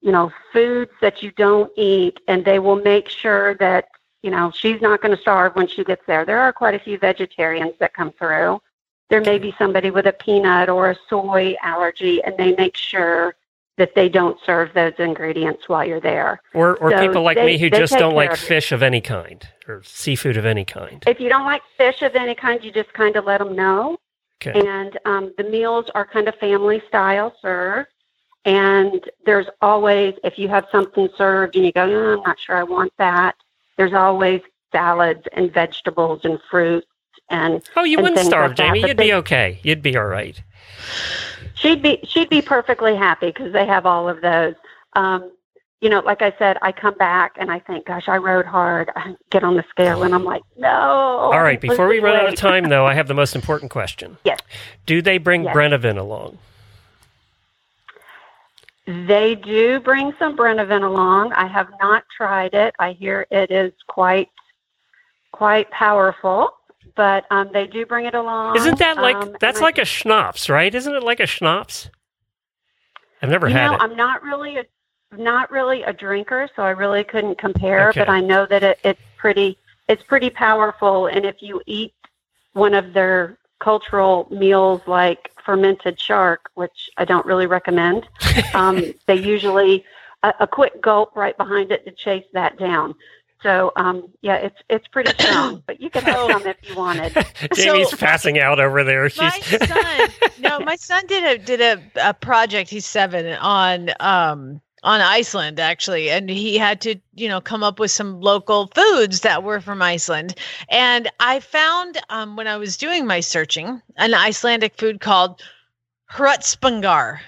you know foods that you don't eat and they will make sure that you know she's not going to starve when she gets there there are quite a few vegetarians that come through there may be somebody with a peanut or a soy allergy and they make sure that they don't serve those ingredients while you're there Or, or So people like they- me who just don't like of fish of any kind or seafood of any kind? if you don't like fish of any kind you just kind of let them know Okay. and um, the meals are kind of family style served. And there's always, if you have something served and you go, "Oh, I'm not sure I want that, there's always salads and vegetables and fruits. And Oh, you and wouldn't starve, like Jamie. You'd they- be okay. You'd be all right. She'd be she'd be perfectly happy because they have all of those. Um, you know, like I said, I come back and I think, gosh, I rode hard. I get on the scale and I'm like, no. All right. Before we run out of time, though, I *laughs* have the most important question. Yes. Do they bring Yes. Along? They do bring some Brennivin along. I have not tried it. I hear it is quite quite powerful, but um, they do bring it along. Isn't that like Um, that's like a schnapps, right? Isn't it like a schnapps? I've never had know, it. I'm not really a not really a drinker, so I really couldn't compare. Okay. But I know that it, it's pretty it's pretty powerful, and if you eat one of their cultural meals like fermented shark, which I don't really recommend, *laughs* um, they usually a, a quick gulp right behind it to chase that down. So um, yeah, it's it's pretty strong, *coughs* but you can have some if you wanted. *laughs* Jamie's So- passing out over there. my son *laughs* no my son did a did a, a project he's seven on um on iceland actually and he had to you know come up with some local foods that were from iceland and i found um when i was doing my searching an icelandic food called hrutspungar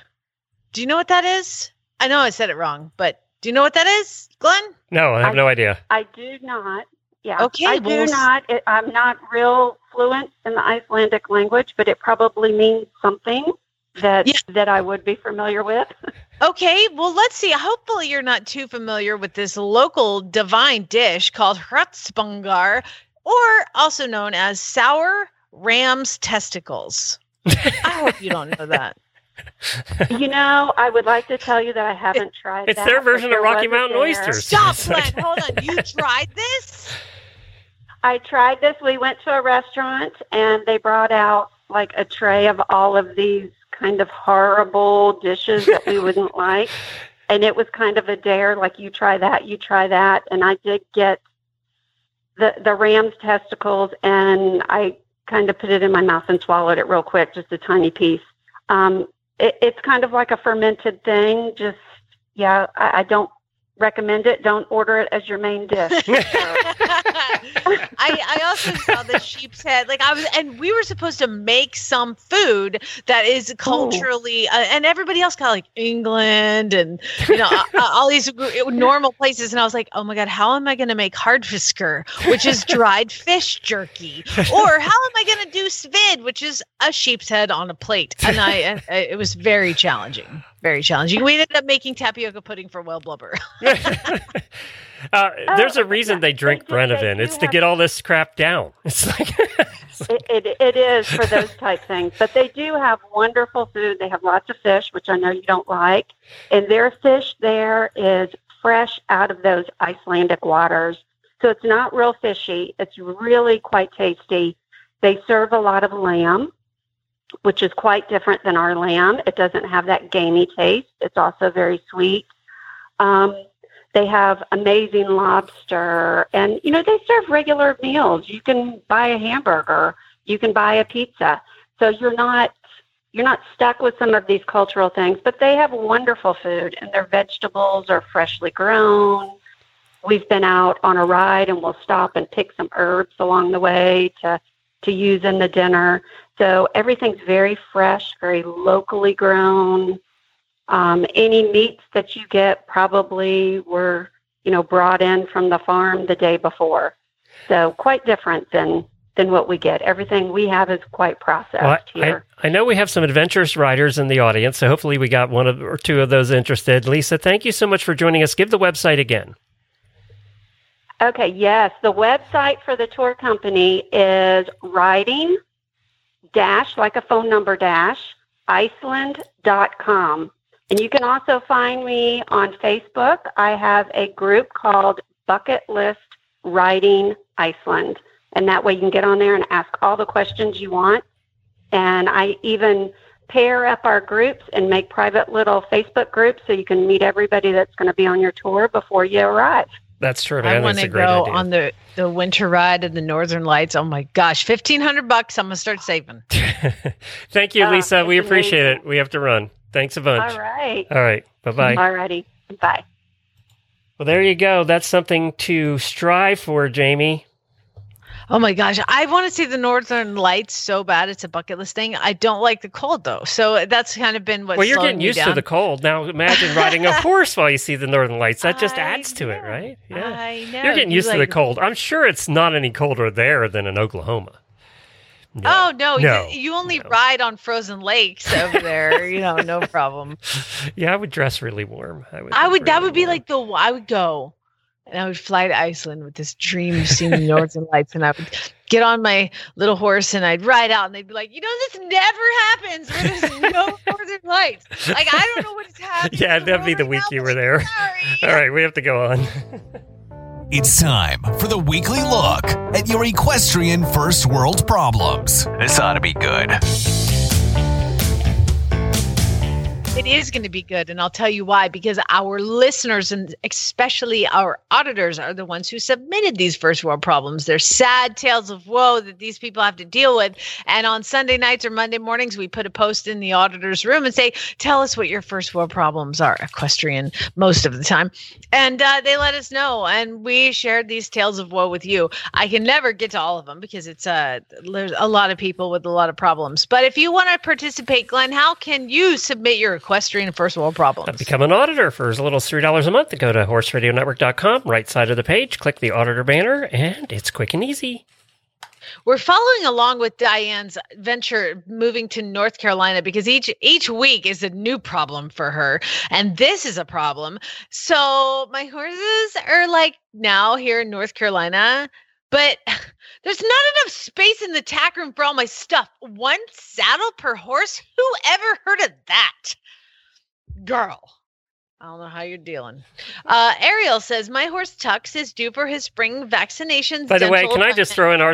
do you know what that is i know i said it wrong but do you know what that is glenn no, I have I- no idea. I do not. Yeah. Okay, I well, do not. It, I'm not real fluent in the Icelandic language, but it probably means something that Yeah. that I would be familiar with. *laughs* Okay, well, let's see. Hopefully, you're not too familiar with this local divine dish called hrutspungar, or also known as sour ram's testicles. *laughs* I hope you don't know that. You know, I would like to tell you that I haven't tried. It's that, their version of Rocky Mountain dare. oysters. Stop, *laughs* It's Glenn. Hold on. You tried this? I tried this. We went to a restaurant and they brought out like a tray of all of these kind of horrible dishes that we wouldn't *laughs* like. And it was kind of a dare, like you try that, you try that. And I did get the the ram's testicles and I kind of put it in my mouth and swallowed it real quick, just a tiny piece. Um, it, it's kind of like a fermented thing. Just yeah, I, I don't recommend it. Don't order it as your main dish. I, *laughs* I *laughs* also saw the *laughs* sheep's head. Like I was, and we were supposed to make some food that is culturally, uh, and everybody else got like England and you know *laughs* uh, all these normal places. And I was like, oh my god, how am I going to make hardfisker, which is dried *laughs* fish jerky, or how am I going to do svid, which is a sheep's head on a plate? And I, and, uh, it was very challenging, very challenging. We ended up making tapioca pudding for well blubber. *laughs* *laughs* uh, there's a Oh, reason yeah. they drink They do- they Brennivin. It's to get all this crap down. *laughs* It's like it, it, it is for those type things. But they do have wonderful food. They have lots of fish, which I know you don't like. And their fish there is fresh out of those Icelandic waters. So it's not real fishy. It's really quite tasty. They serve a lot of lamb, which is quite different than our lamb. It doesn't have that gamey taste. It's also very sweet. Um, they have amazing lobster, and you know they serve regular meals. You can buy a hamburger, you can buy a pizza, so you're not you're not stuck with some of these cultural things. But they have wonderful food, and their vegetables are freshly grown. We've been out on a ride, and we'll stop and pick some herbs along the way to to use in the dinner. So everything's very fresh, very locally grown. Um, any meats that you get probably were, you know, brought in from the farm the day before. So quite different than than what we get. Everything we have is quite processed Well, I, here. I know we have some adventurous riders in the audience, so hopefully we got one of, or two of those interested. Lisa, thank you so much for joining us. Give the website again. Okay, yes. The website for the tour company is riding dash, like a phone number dash, Iceland.com. And you can also find me on Facebook. I have a group called Bucket List Riding Iceland. And that way you can get on there and ask all the questions you want. And I even pair up our groups and make private little Facebook groups so you can meet everybody that's going to be on your tour before you arrive. That's true. I think want to go idea. on the the winter ride of the Northern Lights. Oh my gosh, fifteen hundred bucks! I'm gonna start saving. *laughs* Thank you, Ah, Lisa. We appreciate amazing. it. We have to run. Thanks a bunch. All right. All right. Bye bye. Alrighty. Bye. Well, there you go. That's something to strive for, Jamie. Oh my gosh, I want to see the Northern Lights so bad. It's a bucket list thing. I don't like the cold though, so that's kind of been what. well, you're getting used to the cold. Now imagine riding a *laughs* horse while you see the northern lights. That just I adds to it, know. right? I know. You're getting You used to the cold. I'm sure it's not any colder there than in Oklahoma. No. Oh no, No. You, you only No. ride on frozen lakes over there. you know, no problem. *laughs* Yeah, I would dress really warm. I would. I would. That really would be like the. I would go, and I would fly to Iceland with this dream of seeing the Northern Lights, and I would get on my little horse and I'd ride out, and they'd be like, you know, this never happens where there's no *laughs* Northern Lights. Like I don't know what is happening. Yeah, that'd be the Northern week you were there. Sorry. *laughs* All right, we have to go on. It's time for the weekly look at your equestrian first world problems. This ought to be good. It is going to be good. And I'll tell you why because our listeners and especially our auditors are the ones who submitted these first world problems. They're sad tales of woe that these people have to deal with. And on Sunday nights or Monday mornings, we put a post in the auditor's room and say, Tell us what your first world problems are, equestrian most of the time. And uh, they let us know. And we shared these tales of woe with you. I can never get to all of them because it's uh, there's a lot of people with a lot of problems. But if you want to participate, Glenn, how can you submit your equestrian first world problems? Become an auditor for as little as $3 a month. To go to horseradionetwork.com, right side of the page, click the auditor banner, and it's quick and easy. We're following along with Diane's venture moving to North Carolina because each each week is a new problem for her and this is a problem. So my horses are like now here in North Carolina, but *laughs* there's not enough space in the tack room for all my stuff. One saddle per horse? Who ever heard of that? Girl. I don't know how you're dealing. *laughs* Uh, Ariel says my horse Tux is due for his spring vaccinations. By the way, can I just throw in our,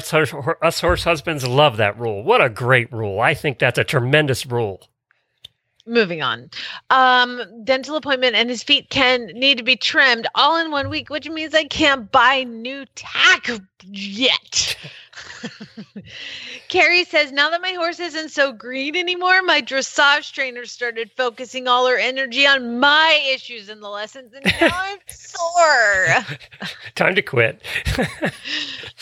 us horse husbands love that rule. What a great rule. I think that's a tremendous rule. moving on um dental appointment and his feet can need to be trimmed all in one week which means i can't buy new tack yet *laughs* *laughs* carrie says now that my horse isn't so green anymore my dressage trainer started focusing all her energy on my issues in the lessons and now i'm sore *laughs* Time to quit. *laughs*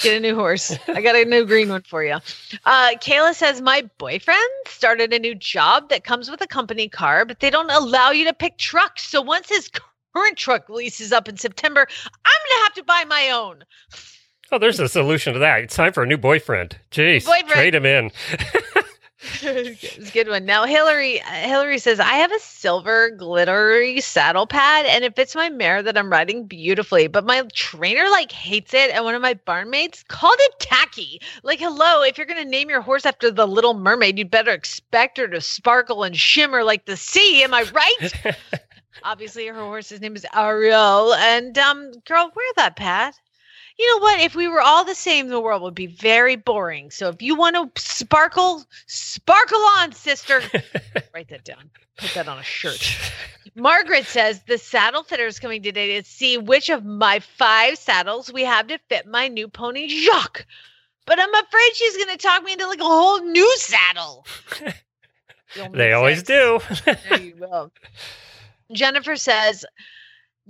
Get a new horse. I got a new green one for you. Uh, Kayla says, My boyfriend started a new job that comes with a company car, but they don't allow you to pick trucks. So once his current truck lease is up in September, I'm going to have to buy my own. Oh, there's a solution to that. It's time for a new boyfriend. Jeez, Boyfriend. trade him in. *laughs* it's a good one. Now, Hillary, Hillary says, I have a silver glittery saddle pad and it fits my mare that I'm riding beautifully, but my trainer like hates it. And one of my barn mates called it tacky. Like, hello, if you're going to name your horse after the little mermaid, you'd better expect her to sparkle and shimmer like the sea. Am I right? *laughs* Obviously, her horse's name is Ariel. And, um, girl, wear that pad. You know what? If we were all the same, the world would be very boring. So if you want to sparkle, sparkle on, sister. *laughs* Write that down. Put that on a shirt. Margaret says the saddle fitter is coming today to see which of my five saddles we have to fit my new pony Jacques. But I'm afraid she's going to talk me into like a whole new saddle. *laughs* They always sense. do. There you go. *laughs* Jennifer says,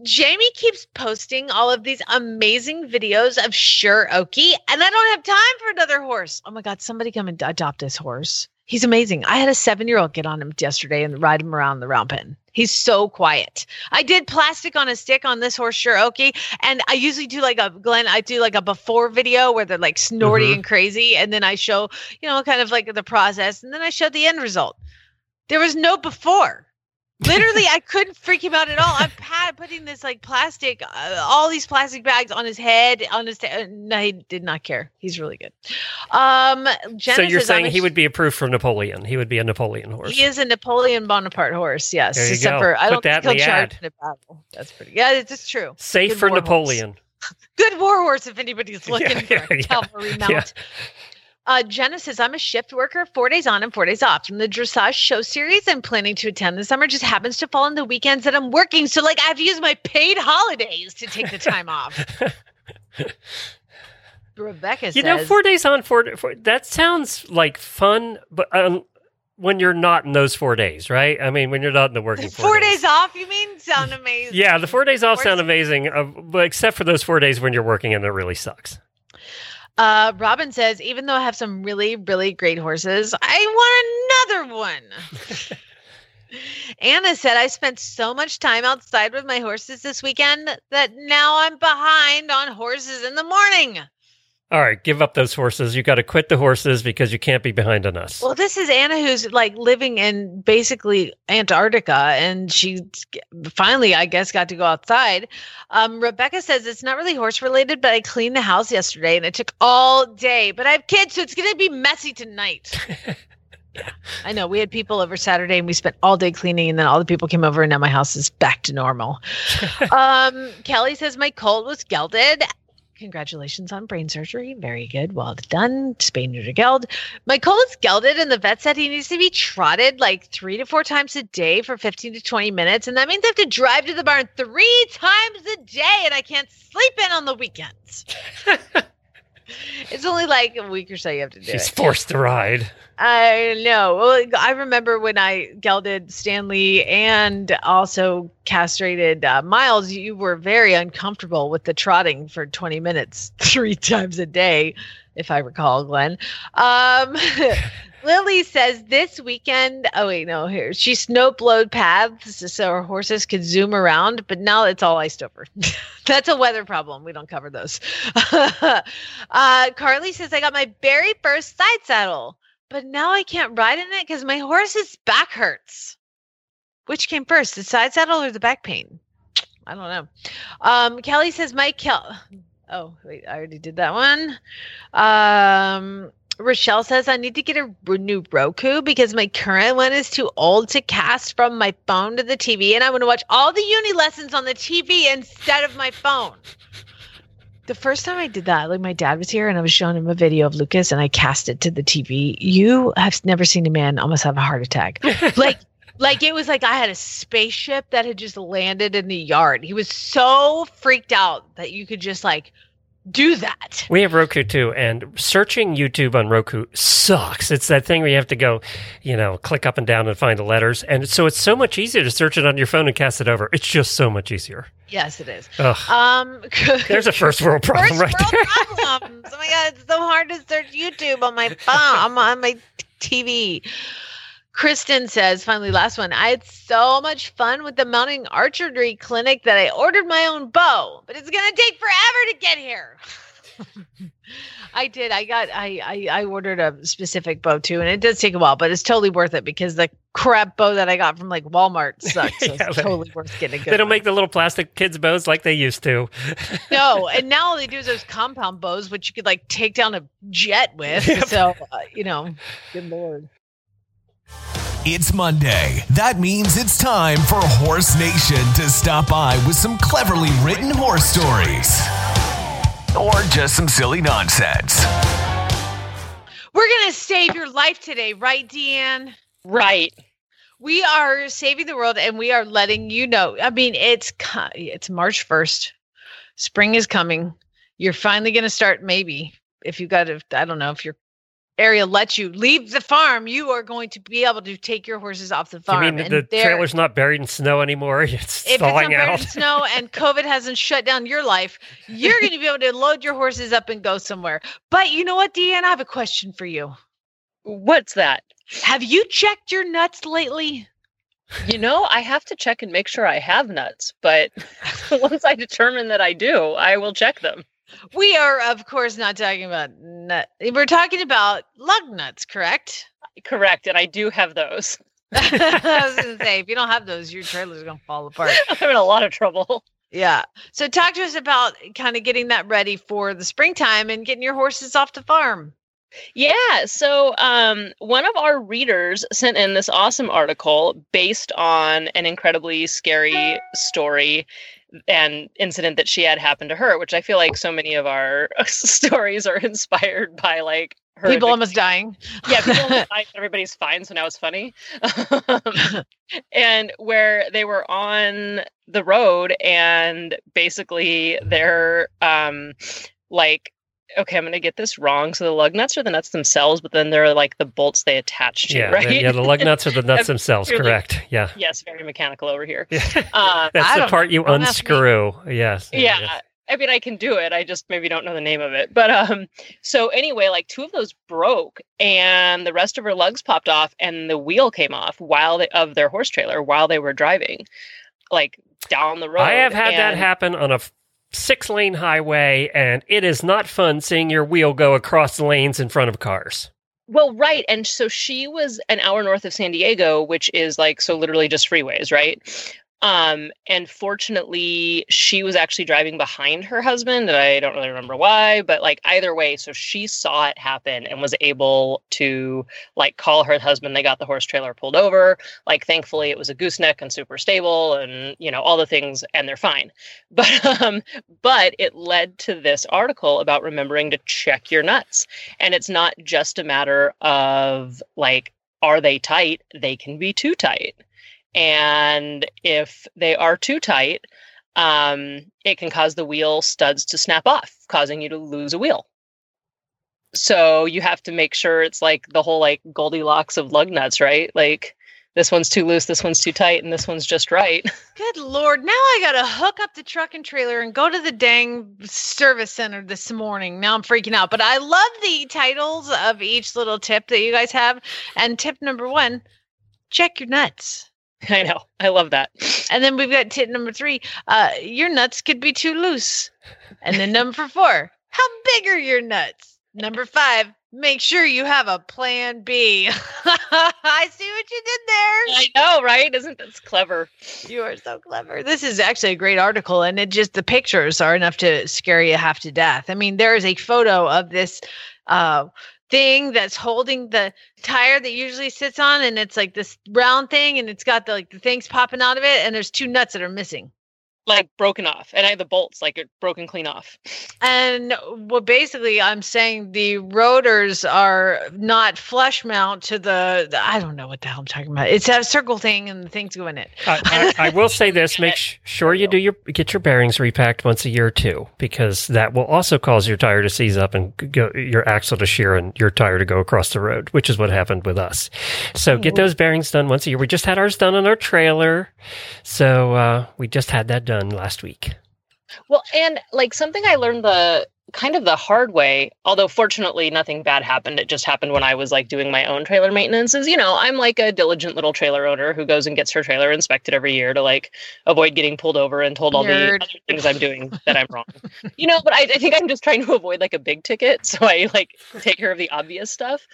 Jamie keeps posting all of these amazing videos of Sure Oki, and I don't have time for another horse. Oh my God, somebody come and adopt this horse. He's amazing. I had a seven year old get on him yesterday and ride him around the round pen. He's so quiet. I did plastic on a stick on this horse, Sure Oki, and I usually do like a Glenn, I do like a before video where they're like snorty Mhm. and crazy, and then I show, you know, kind of like the process, and then I show the end result. There was no before. Literally, I couldn't freak him out at all. I'm pat putting this like plastic, uh, all these plastic bags on his head, on his. ta- no, he did not care. He's really good. Um, Jenna so you're says, saying a he would be approved for Napoleon. He would be a Napoleon horse. He is a Napoleon Bonaparte horse. Yes, There you except go. for I Put don't think in he'll charge in a battle. That's pretty. Yeah, it's just true. Safe Good for horse. Napoleon. *laughs* Good war horse if anybody's *laughs* looking Yeah, for yeah, a yeah, cavalry mount. Uh, Jenna says, I'm a shift worker, four days on and four days off. From the dressage show series I'm planning to attend this summer just happens to fall on the weekends that I'm working. So, like, I have to use my paid holidays to take the time off. *laughs* Rebecca You says, know, four days on, four, four that sounds like fun, but um, when you're not in those four days, right? I mean, when you're not in the working four, four days off, you mean? Sound amazing. Yeah, the four days off Four sound days- amazing, uh, but except for those four days when you're working and it really sucks. Uh, Robin says, even though I have some really, really great horses, I want another one. *laughs* Anna said, I spent so much time outside with my horses this weekend that now I'm behind on horses in the morning. All right, give up those horses. You got to quit the horses because you can't be behind on us. Well, this is Anna who's like living in basically Antarctica and she finally, I guess, got to go outside. Um, Rebecca says it's not really horse related, but I cleaned the house yesterday and it took all day. But I have kids, so it's going to be messy tonight. yeah, *laughs* I know. We had people over Saturday and we spent all day cleaning, and then all the people came over, and now my house is back to normal. *laughs* um, Kelly says my colt was gelded. Congratulations on brain surgery. Very good. Well done. Spay neuter geld. My colon's gelded, and the vet said he needs to be trotted like three to four times a day for 15 to 20 minutes. And that means I have to drive to the barn three times a day, and I can't sleep in on the weekends. *laughs* it's only like a week or so you have to do She's it. forced to ride. I know. Well, I remember when I gelded Stanley and also castrated uh, Miles, you were very uncomfortable with the trotting for 20 minutes *laughs* three times a day, if I recall, Glenn. Um, *laughs* Lily says this weekend, oh, wait, no, here. She snow blowed paths so her horses could zoom around, but now it's all iced over. *laughs* That's a weather problem. We don't cover those. *laughs* uh, Carly says, I got my very first side saddle but now I can't ride in it because my horse's back hurts. Which came first, the side saddle or the back pain? I don't know. Um, Kelly says, Mike Kel. Oh, wait, I already did that one. Um, Rochelle says, I need to get a new Roku because my current one is too old to cast from my phone to the TV, and I want to watch all the uni lessons on the TV instead of my phone. The first time I did that, like my dad was here and I was showing him a video of Lucas and I cast it to the TV. You have never seen a man almost have a heart attack. *laughs* like like it was like I had a spaceship that had just landed in the yard. He was so freaked out that you could just like do that. We have Roku too, and searching YouTube on Roku sucks. It's that thing where you have to go, you know, click up and down and find the letters. And so it's so much easier to search it on your phone and cast it over. It's just so much easier. Yes, it is. Ugh. Um *laughs* There's a first world problem First right world there. problems. Oh my god, it's so hard to search YouTube on my phone, on my, on my TV. Kristen says, finally, last one. I had so much fun with the mounting archery clinic that I ordered my own bow, but it's gonna take forever to get here. *laughs* I did. I got. I, I I ordered a specific bow too, and it does take a while, but it's totally worth it because the crap bow that I got from like Walmart *laughs* sucks. So Yeah, it's totally worth getting a good. They don't one. make the little plastic kids' bows like they used to. *laughs* No, and now all they do is those compound bows, which you could like take down a jet with. Yep. So, uh, you know, good lord. It's Monday. That means it's time for Horse Nation to stop by with some cleverly written horse stories. Or just some silly nonsense. We're gonna save your life today, right, DeAnn? Right. We are saving the world, and we are letting you know. I mean, it's it's March first. Spring is coming. You're finally gonna start. Maybe if you got to, I don't know if your area lets you leave the farm, you are going to be able to take your horses off the You farm. mean and the trailer's not buried in snow anymore? *laughs* It's if it's thawing not buried out. in *laughs* snow and COVID hasn't shut down your life, you're going to be able to load your horses up and go somewhere. But you know what, DeAnn? I have a question for you. What's that? Have you checked your nuts lately? You know, I have to check and make sure I have nuts, but *laughs* once I determine that I do, I will check them. We are, of course, not talking about nut. We're talking about lug nuts, correct? Correct. And I do have those. *laughs* I was going to say, if you don't have those, your trailer's going to fall apart. *laughs* I'm in a lot of trouble. Yeah. So, talk to us about kind of getting that ready for the springtime and getting your horses off the farm. Yeah. So, um, one of our readers sent in this awesome article based on an incredibly scary story and incident that she had happened to her, which I feel like so many of our *laughs* stories are inspired by like her People almost dying. yeah, people almost *laughs* died, everybody's fine, so now it's funny. Um, *laughs* and where they were on the road, and basically they're um, like, okay, I'm gonna get this wrong. So the lug nuts are the nuts themselves, but then they're like the bolts they attach to, yeah, right? the, yeah, the lug nuts are the *laughs* nuts themselves. really- Correct. Yeah. yes, very mechanical over here. *laughs* Yeah. Um, That's I the part you don't ask me. unscrew. Yes. yeah i mean i can do it i just maybe don't know the name of it but um so anyway like two of those broke and the rest of her lugs popped off and the wheel came off while they of their horse trailer while they were driving like down the road I have had that happen on a six lane highway, and it is not fun seeing your wheel go across the lanes in front of cars. well right and so she was an hour north of san diego which is like so literally just freeways right Um, and fortunately, she was actually driving behind her husband, and I don't really remember why, but like either way, so she saw it happen and was able to like call her husband. They got the horse trailer pulled over. Like, thankfully, it was a gooseneck and super stable, and you know all the things, and they're fine. *laughs* But um, but it led to this article about remembering to check your nuts, and it's not just a matter of like are they tight? They can be too tight. And if they are too tight, um, it can cause the wheel studs to snap off, causing you to lose a wheel. So you have to make sure it's like the whole like Goldilocks of lug nuts, right? Like this one's too loose, this one's too tight, and this one's just right. *laughs* Good lord! Now I gotta hook up the truck and trailer and go to the dang service center this morning. Now I'm freaking out. But I love the titles of each little tip that you guys have. And tip number one: check your nuts. *laughs* I know. I love that. And then we've got tip number three: uh, your nuts could be too loose. And then number *laughs* four: how big are your nuts? Number five: make sure you have a plan B. *laughs* I see what you did there. I know, right? Isn't this clever? You are so clever. This is actually a great article, and it just the pictures are enough to scare you half to death. I mean, there is a photo of this uh, thing that's holding the tire that usually sits on, and it's like this round thing, and it's got the like the things popping out of it, and there's two nuts that are missing. Like broken off, and I have the bolts like it broken clean off. And well, basically, I'm saying the rotors are not flush mount to the, the- I don't know what the hell I'm talking about. It's a circle thing, and the things go in it. I, I, I will say this: *laughs* make sh- sure you do your get your bearings repacked once a year too, because that will also cause your tire to seize up and go, your axle to shear and your tire to go across the road, which is what happened with us. So get those bearings done once a year. We just had ours done on our trailer, so uh, we just had that done last week. Well, and like something I learned the kind of the hard way, although fortunately nothing bad happened. It just happened when I was like doing my own trailer maintenance. Is you know, I'm like a diligent little trailer owner who goes and gets her trailer inspected every year to like avoid getting pulled over and told all the other things I'm doing that I'm wrong. *laughs* you know, but I, I think I'm just trying to avoid like a big ticket. So I like take care of the obvious stuff.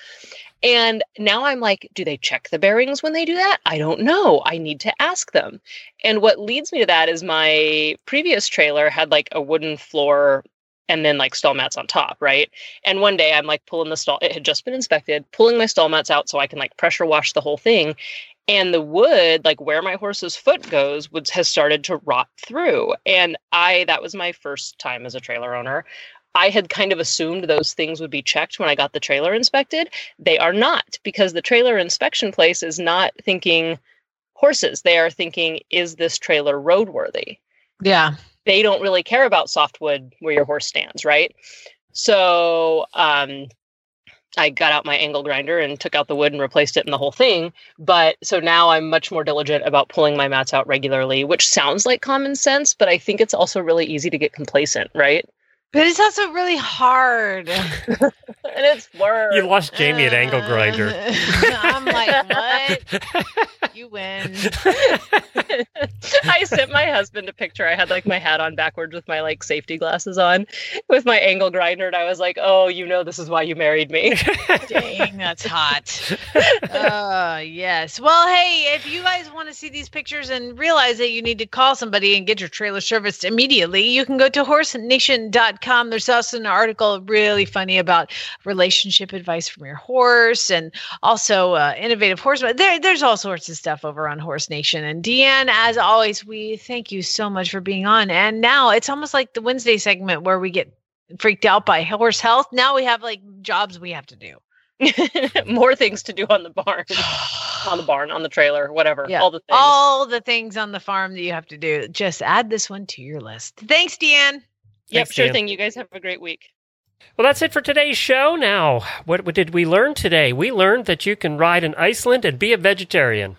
And now I'm like, do they check the bearings when they do that? I don't know. I need to ask them. And what leads me to that is my previous trailer had like a wooden floor and then like stall mats on top, right? And one day I'm like pulling the stall, it had just been inspected, pulling my stall mats out so I can like pressure wash the whole thing. And the wood, like where my horse's foot goes, was has started to rot through. And I, that was my first time as a trailer owner. I had kind of assumed those things would be checked when I got the trailer inspected. They are not because the trailer inspection place is not thinking horses. They are thinking, is this trailer roadworthy? Yeah. They don't really care about softwood where your horse stands, right? So um, I got out my angle grinder and took out the wood and replaced it in the whole thing. But so now I'm much more diligent about pulling my mats out regularly, which sounds like common sense, but I think it's also really easy to get complacent, right? But it's also really hard. *laughs* And it's work. You lost Jamie at Angle Grinder. Uh, *laughs* I'm like, what? You win. *laughs* I sent my husband a picture. I had like my hat on backwards with my like safety glasses on with my angle grinder. And I was like, oh, you know, this is why you married me. Dang, that's hot. Uh, yes. Well, hey, if you guys want to see these pictures and realize that you need to call somebody and get your trailer serviced immediately, you can go to horsenation.com. There's also an article really funny about relationship advice from your horse and also uh, innovative horse. There, there's all sorts of stuff over on Horse Nation. And DeAnn, as always, we thank you so much for being on. And now it's almost like the Wednesday segment where we get freaked out by horse health. Now we have like jobs we have to do. *laughs* More things to do on the barn, *sighs* on the barn, on the trailer, whatever. Yeah. All the things. All the things on the farm that you have to do. Just add this one to your list. Thanks, DeAnn. Yep, Thanks, sure Dan. thing. You guys have a great week. Well, that's it for today's show. Now, what, what did we learn today? We learned that you can ride in Iceland and be a vegetarian.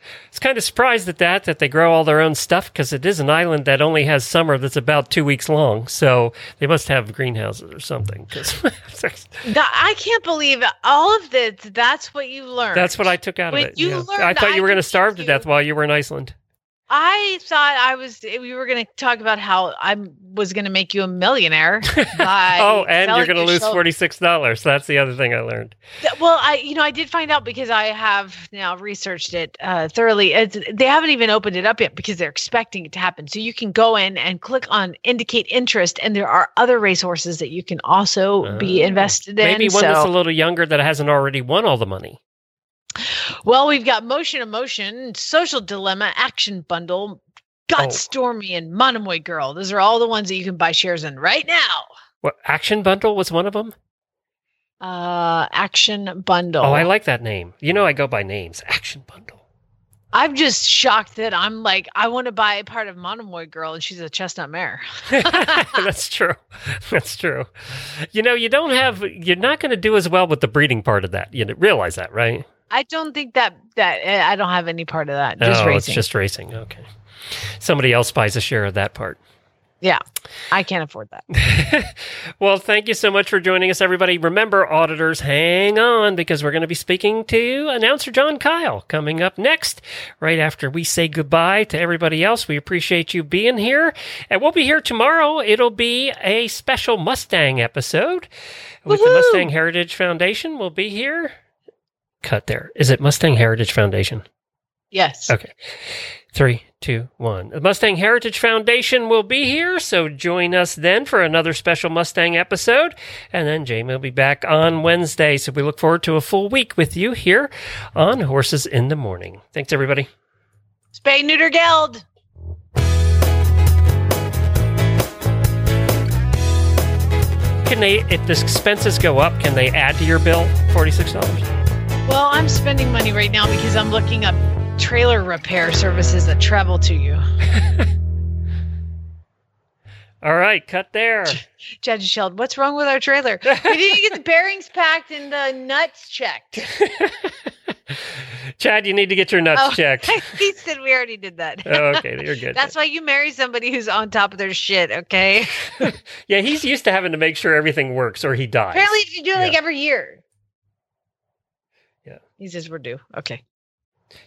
I was kind of surprised at that, that they grow all their own stuff because it is an island that only has summer that's about two weeks long. So they must have greenhouses or something. 'cause *laughs* Th- I can't believe all of this. That's what you learned. that's what I took out of it. you yeah. learned I thought you were going to can starve to death while you were in Iceland. I thought I was. We were going to talk about how I was going to make you a millionaire. *laughs* By oh, and you're going to lose forty six dollars. That's the other thing I learned. Well, I you know I did find out because I have now researched it uh, thoroughly. It's, they haven't even opened it up yet because they're expecting it to happen. So you can go in and click on indicate interest, and there are other racehorses that you can also be Oh. invested in. Maybe one that's so- a little younger that hasn't already won all the money. Well, we've got Motion Emotion, Social Dilemma, Action Bundle, Got Oh. Stormy, and Monomoy Girl. Those are all the ones that you can buy shares in right now. What Action Bundle was one of them? Uh, Action Bundle. Oh, I like that name. You know, I go by names. Action Bundle. I'm just shocked that I'm like, I want to buy a part of Monomoy Girl, and she's a chestnut mare. *laughs* That's true. That's true. You know, you don't have. You're not going to do as well with the breeding part of that. You realize that, right? I don't think that that eh, I don't have any part of that. Just oh, racing. it's just racing. Okay. Somebody else buys a share of that part. yeah, I can't afford that. *laughs* well, thank you so much for joining us, everybody. Remember, auditors, hang on because we're going to be speaking to announcer John Kyle coming up next, right after we say goodbye to everybody else. We appreciate you being here. And we'll be here tomorrow. It'll be a special Mustang episode with the Mustang Heritage Foundation. We'll be here. Cut there. Is it Mustang Heritage Foundation? Yes. Okay. Three, two, one. The Mustang Heritage Foundation will be here, so join us then for another special Mustang episode. And then Jamie will be back on Wednesday. So we look forward to a full week with you here on Horses in the Morning. Thanks, everybody. Spay neuter geld. Can they, if the expenses go up, can they add to your bill $46? Well, I'm spending money right now because I'm looking up trailer repair services that travel to you. *laughs* All right, cut there. Judge Sheld, what's wrong with our trailer? we didn't get the bearings packed and the nuts checked. *laughs* Chad, you need to get your nuts Oh, checked. *laughs* he said we already did that. Oh, okay, you're good. That's why you marry somebody who's on top of their shit, okay? yeah, he's used to having to make sure everything works or he dies. Apparently, you do it like every year. He says we're due. Okay.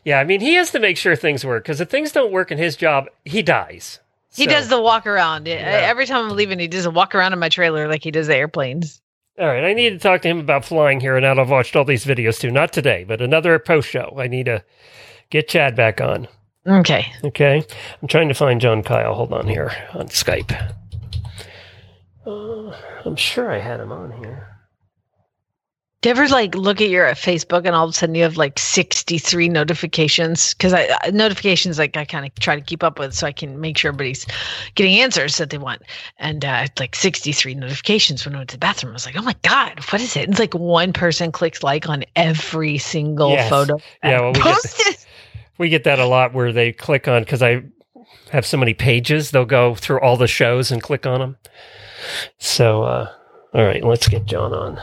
Yeah, I mean, he has to make sure things work because if things don't work in his job, he dies. He So- does the walk around. Yeah. Every time I'm leaving, he does a walk around in my trailer like he does the airplanes. All right, I need to talk to him about flying here, and that I've watched all these videos too. Not today, but another post show. I need to get Chad back on. Okay. Okay, I'm trying to find John Kyle. Hold on here on Skype. Uh, I'm sure I had him on here. Do you ever like look at your Facebook and all of a sudden you have like 63 notifications? Because I notifications like I kind of try to keep up with so I can make sure everybody's getting answers that they want. And uh, like 63 notifications when I went to the bathroom. I was like, oh my god, what is it? It's like one person clicks like on every single Yes. photo. Yeah, well, we get. *laughs* We get that a lot where they click on because I have so many pages. They'll go through all the shows and click on them. So, uh, all right, let's get John on.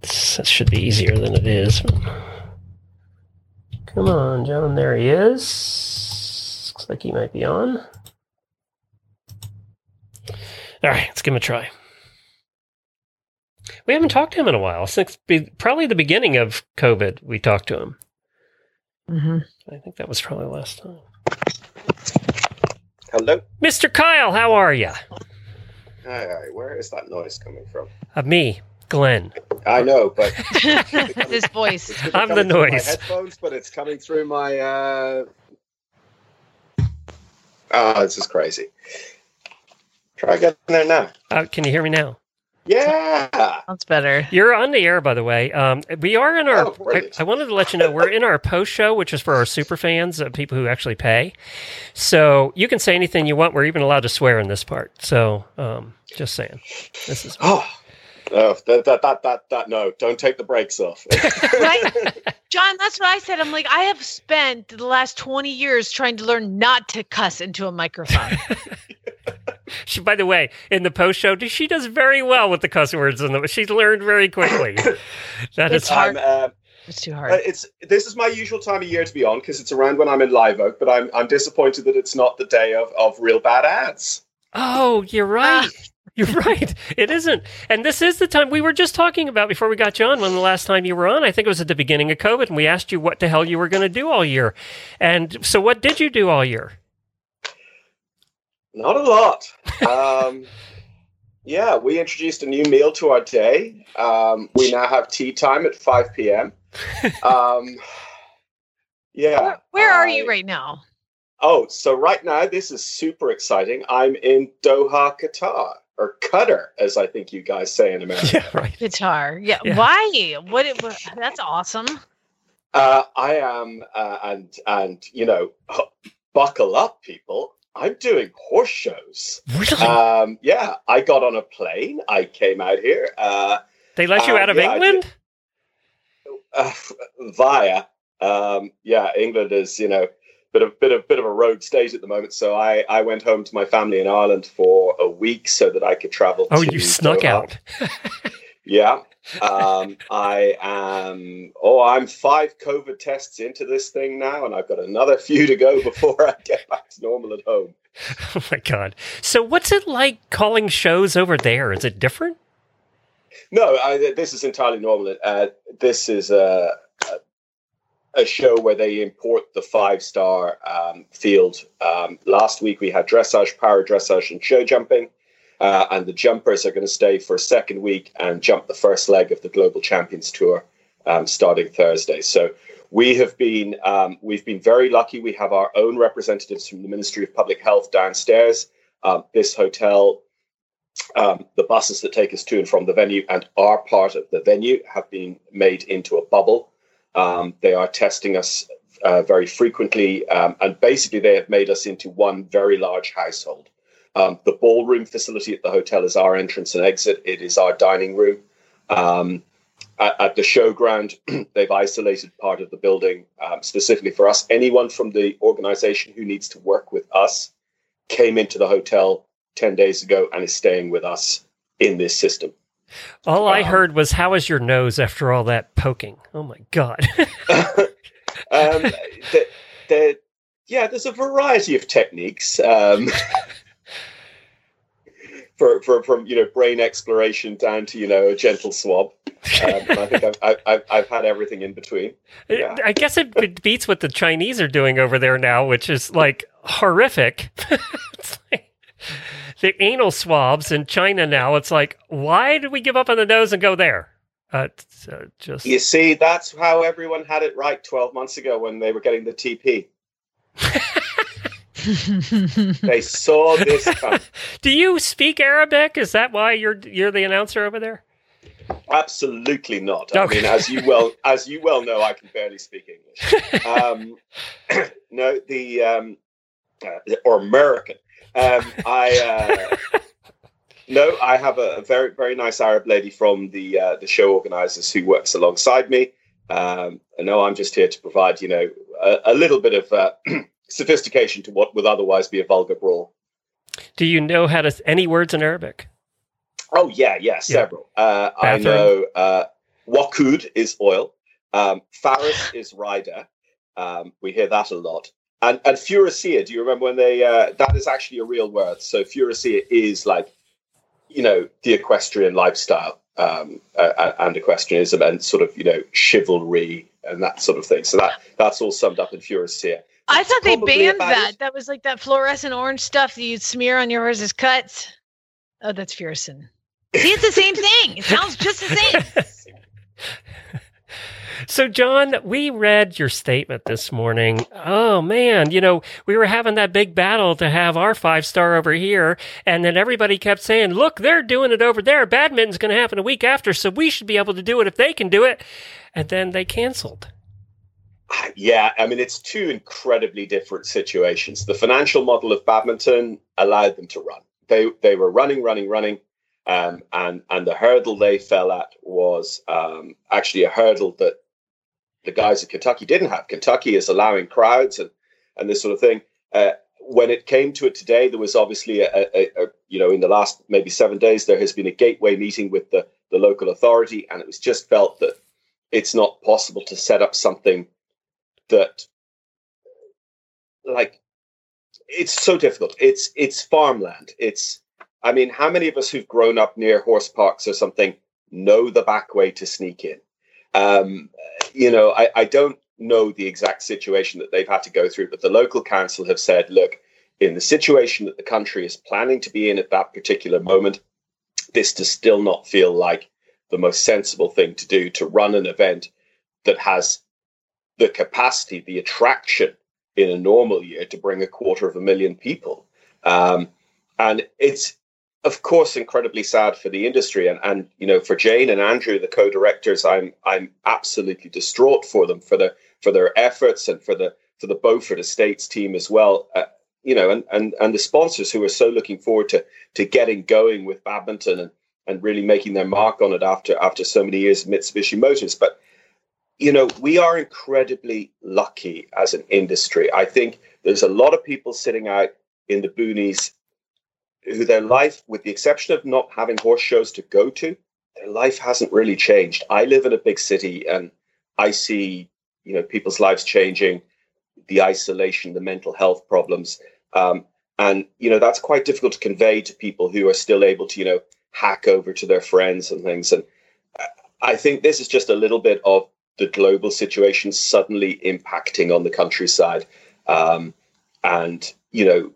This should be easier than it is. Come on, John. There he is. Looks like he might be on. All right, let's give him a try. We haven't talked to him in a while. Since be, probably the beginning of COVID, we talked to him. Mhm. I think that was probably last time. Hello. Mr. Kyle, how are you? Hi, hi. Where is that noise coming from? Uh, me, Glenn. I know, but *laughs* this voice. I'm the noise. My headphones, but it's coming through my. uh Oh, this is crazy. Try getting there now. Uh, can you hear me now? Yeah. That's better. You're on the air, by the way. Um, we are in our. Oh, I. I wanted to let you know we're in our post show, which is for our super fans, uh, people who actually pay. So you can say anything you want. We're even allowed to swear in this part. So um, just saying, this is Oh. Oh, that, that, that, that, that, no, don't take the brakes off. *laughs* Right? John, that's what I said. I'm like, I have spent the last 20 years trying to learn not to cuss into a microphone. *laughs* She, by the way, in the post show, she does very well with the cuss words, and she's learned very quickly. *coughs* That It's is hard. I'm, uh, It's too uh, hard. it's this is my usual time of year to be on because it's around when I'm in Live Oak, but I'm I'm disappointed that it's not the day of, of real bad ads. Oh, you're right. You're *laughs* right. It isn't. And this is the time we were just talking about before we got you on when the last time you were on. I think it was at the beginning of COVID, and we asked you what the hell you were going to do all year. And so, what did you do all year? Not a lot. Um, *laughs* yeah, we introduced a new meal to our day. Um, we now have tea time at 5 p.m. Um, *laughs* yeah. Where, where are I- you right now? Oh, so right now, this is super exciting. I'm in Doha, Qatar, or cutter, as I think you guys say in America. Yeah, right. Guitar. Yeah. Yeah. Why? What, it, what? That's awesome. Uh, I am, uh, and and you know, buckle up, people. I'm doing horse shows. Really? Um, yeah, I got on a plane. I came out here uh, they let you uh, out of yeah, England? uh, via. Um, yeah, England is you know bit of bit of bit of a rogue state at the moment. So I I went home to my family in Ireland for a week so that I could travel. Oh, you snuck out. *laughs* Yeah. Um, I am, oh, I'm five COVID tests into this thing now, and I've got another *laughs* few to go before I get back to normal at home. *laughs* Oh my god. So what's it like calling shows over there? Is it different? No, I, this is entirely normal. Uh, this is a, a, a show where they import the five star um, field. Um, last week we had dressage, para dressage, and show jumping. Uh, and the jumpers are going to stay for a second week and jump the first leg of the Global Champions Tour um, starting Thursday. So we have been um, we've been very lucky. We have our own representatives from the Ministry of Public Health downstairs. Um, this hotel, um, the buses that take us to and from the venue and are part of the venue have been made into a bubble. Um, they are testing us uh, very frequently, um, and basically they have made us into one very large household. Um, the ballroom facility at the hotel is our entrance and exit. It is our dining room. Um, at, at the showground, *clears throat* they've isolated part of the building um, specifically for us. Anyone from the organization who needs to work with us came into the hotel 10 days ago and is staying with us in this system. All I Um, heard was how is your nose after all that poking? Oh my god. *laughs* um, the, the, yeah, there's a variety of techniques. Um, *laughs* for, for, from you know brain exploration down to you know a gentle swab. Um, I think I've, I've, I've, had everything in between. Yeah. I guess it it beats what the Chinese are doing over there now, which is like horrific. *laughs* It's like the anal swabs in China now. It's like, why did we give up on the nose and go there? Uh, uh, just You see, that's how everyone had it right 12 months ago when they were getting the TP. *laughs* They saw this coming. *laughs* Do you speak Arabic? Is that why you're you're the announcer over there? Absolutely not. I mean, as you well as you well know, I can barely speak English. *laughs* Um, *clears throat* no, the um, uh, or American. Um, I uh, no, I have a, very very nice Arab lady from the uh, the show organizers who works alongside me. Um, and no, I'm just here to provide you know a, a little bit of uh, *clears throat* sophistication to what would otherwise be a vulgar brawl. Do you know how to any words in Arabic? Oh yeah, yeah, several. Uh, I know uh, Wakud is oil. Um, Faris is rider. Um, we hear that a lot. And and Furicea, do you remember when they? Uh, that is actually a real word. So Furicea is like, you know, the equestrian lifestyle um, uh, and equestrianism and sort of you know chivalry and that sort of thing. So that that's all summed up in Furicea. I thought they Probably banned about that. it. That was like that fluorescent orange stuff that you'd smear on your horse's cuts. Oh, that's Furison. See, it's the same thing. It sounds just the same. *laughs* So, John, we read your statement this morning. Oh, man. You know, we were having that big battle to have our five star over here. And then everybody kept saying, look, they're doing it over there. Badminton's going to happen a week after. So we should be able to do it if they can do it. And then they canceled. Yeah, I mean, it's two incredibly different situations. The financial model of badminton allowed them to run. They they were running, running, running, um, and and the hurdle they fell at was um, actually a hurdle that the guys at Kentucky didn't have. Kentucky is allowing crowds and and this sort of thing. Uh, when it came to it today, there was obviously a, a, a you know in the last maybe seven days there has been a gateway meeting with the the local authority, and it was just felt that it's not possible to set up something that like it's so difficult it's it's farmland it's I mean, how many of us who've grown up near horse parks or something know the back way to sneak in? Um, you know, I, I don't know the exact situation that they've had to go through, but the local council have said, look, in the situation that the country is planning to be in at that particular moment, this does still not feel like the most sensible thing to do to run an event that has the capacity, the attraction in a normal year to bring a quarter of a million people. Um, and it's, of course, incredibly sad for the industry. And, and, you know, for Jane and Andrew, the co-directors, I'm, I'm absolutely distraught for them, for their, for their efforts and for the, for the Beaufort Estates team as well. Uh, you know, and, and, and the sponsors who are so looking forward to, to getting going with badminton and, and really making their mark on it after, after so many years of Mitsubishi Motors. But, you know, we are incredibly lucky as an industry. I think there's a lot of people sitting out in the boonies who their life, with the exception of not having horse shows to go to, their life hasn't really changed. I live in a big city and I see, you know, people's lives changing, the isolation, the mental health problems. Um, and, you know, that's quite difficult to convey to people who are still able to, you know, hack over to their friends and things. And I think this is just a little bit of the global situation suddenly impacting on the countryside. Um, and, you know,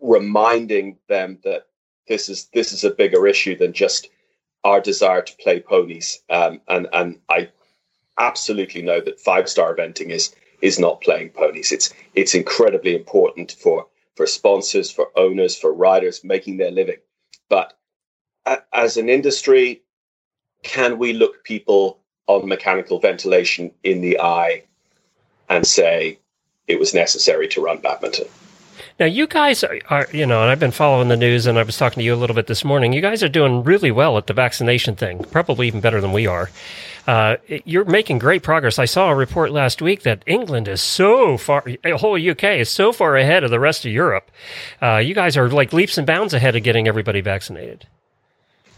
reminding them that this is this is a bigger issue than just our desire to play ponies. Um, and and I absolutely know that five star eventing is is not playing ponies. It's it's incredibly important for for sponsors, for owners, for riders making their living. But as an industry, can we look people on mechanical ventilation in the eye and say it was necessary to run badminton? Now, you guys are, are, you know, and I've been following the news and I was talking to you a little bit this morning. You guys are doing really well at the vaccination thing, probably even better than we are. Uh, you're making great progress. I saw a report last week that England is so far, the whole UK is so far ahead of the rest of Europe. Uh, you guys are like leaps and bounds ahead of getting everybody vaccinated.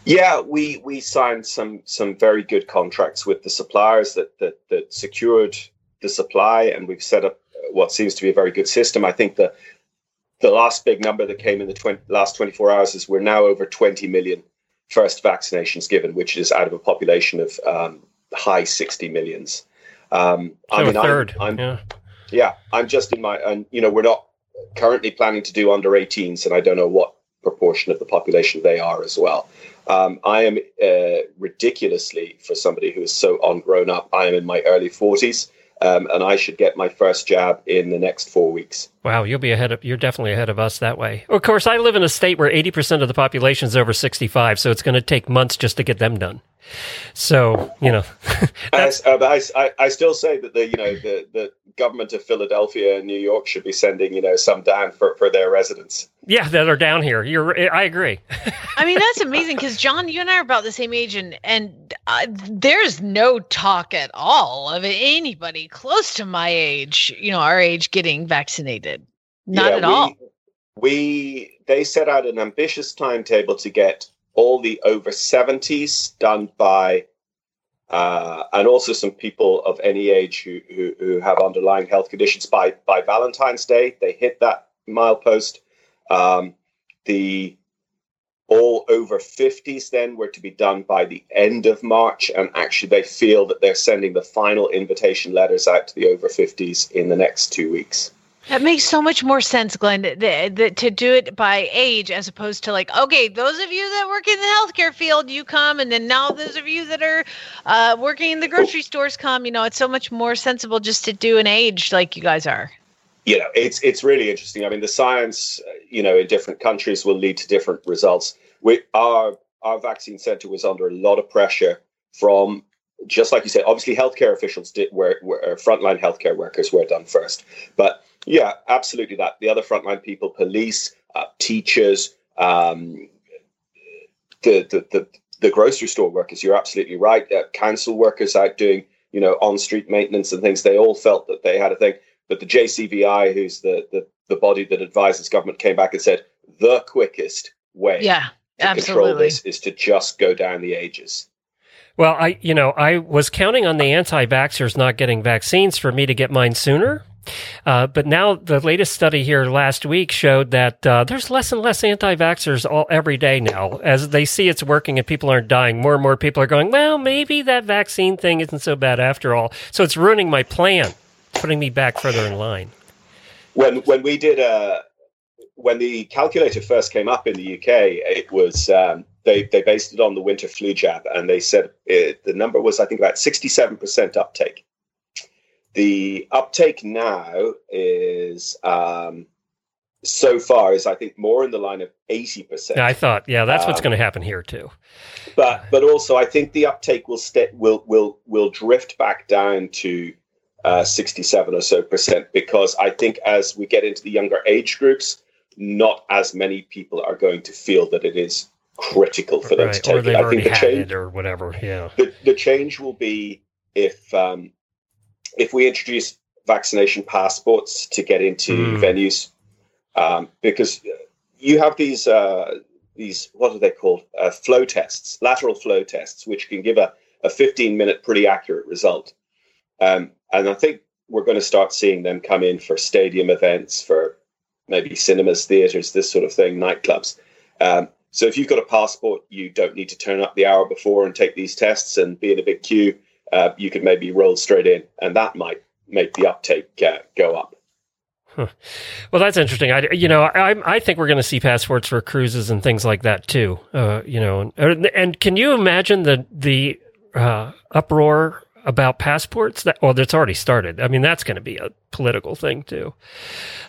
Yeah, we we signed some some very good contracts with the suppliers that that that secured the supply, and we've set up what seems to be a very good system. I think the the last big number that came in the 20, last 24 hours is we're now over 20 million first vaccinations given, which is out of a population of um, high 60 millions. Um, so I mean, a third. I'm, I'm, yeah. yeah, I'm just in my, and you know, we're not currently planning to do under 18s, and I don't know what proportion of the population they are as well. Um, I am uh, ridiculously, for somebody who is so ungrown up, I am in my early 40s um, and I should get my first jab in the next four weeks. Wow, you'll be ahead of you're definitely ahead of us that way. Of course, I live in a state where 80% of the population is over 65, so it's going to take months just to get them done. So, you know, *laughs* I, I, I, still say that the, you know, the, the government of Philadelphia and New York should be sending, you know, some down for, for their residents. Yeah, that are down here. You're, I agree. *laughs* I mean, that's amazing because John, you and I are about the same age, and and uh, there's no talk at all of anybody close to my age, you know, our age, getting vaccinated. Not yeah, at we, all. We they set out an ambitious timetable to get all the over 70s done by uh, and also some people of any age who, who, who, have underlying health conditions by, by Valentine's Day. They hit that milepost. Um, the all over 50s then were to be done by the end of March. And actually, they feel that they're sending the final invitation letters out to the over 50s in the next two weeks. That makes so much more sense, Glenn, that, that, to do it by age as opposed to like, okay, those of you that work in the healthcare field, you come, and then now those of you that are uh, working in the grocery stores come. You know, it's so much more sensible just to do an age like you guys are. You know, it's it's really interesting. I mean, the science, uh, you know, in different countries will lead to different results. We our our vaccine center was under a lot of pressure from just like you said. Obviously, healthcare officials did were, were uh, frontline healthcare workers were done first, but yeah, absolutely. That the other frontline people, police, uh, teachers, um, the, the the the grocery store workers. You're absolutely right. Uh, council workers out doing you know on street maintenance and things. They all felt that they had a thing. But the JCVI, who's the the, the body that advises government, came back and said the quickest way yeah, to absolutely. control this is to just go down the ages. Well, I you know I was counting on the anti-vaxxers not getting vaccines for me to get mine sooner Uh, but now the latest study here last week showed that uh, there's less and less anti-vaxxers all every day now as they see it's working and people aren't dying. More and more people are going, well, maybe that vaccine thing isn't so bad after all. So it's ruining my plan, putting me back further in line. When when we did uh, when the calculator first came up in the UK, it was um, they they based it on the winter flu jab, and they said it, the number was I think about sixty seven percent uptake. The uptake now is um, so far is I think more in the line of eighty percent. I thought, yeah, that's what's um, going to happen here too. But but also I think the uptake will st- will will will drift back down to uh, sixty seven or so percent because I think as we get into the younger age groups, not as many people are going to feel that it is critical for them right. to take it. I think the change or whatever. Yeah, the, the change will be if um, if we introduce vaccination passports to get into mm. venues, um, because you have these uh, these what are they called uh, flow tests, lateral flow tests, which can give a, a 15 minute pretty accurate result. Um, and I think we're going to start seeing them come in for stadium events, for maybe cinemas, theaters, this sort of thing, nightclubs. Um, so if you've got a passport, you don't need to turn up the hour before and take these tests and be in a big queue. Uh, you could maybe roll straight in, and that might make the uptake uh, go up. Huh. Well, that's interesting. I, you know, I, I think we're going to see passports for cruises and things like that too. Uh, you know, and, and, can you imagine the the uh, uproar about passports? That well, that's already started. I mean, that's going to be a political thing too.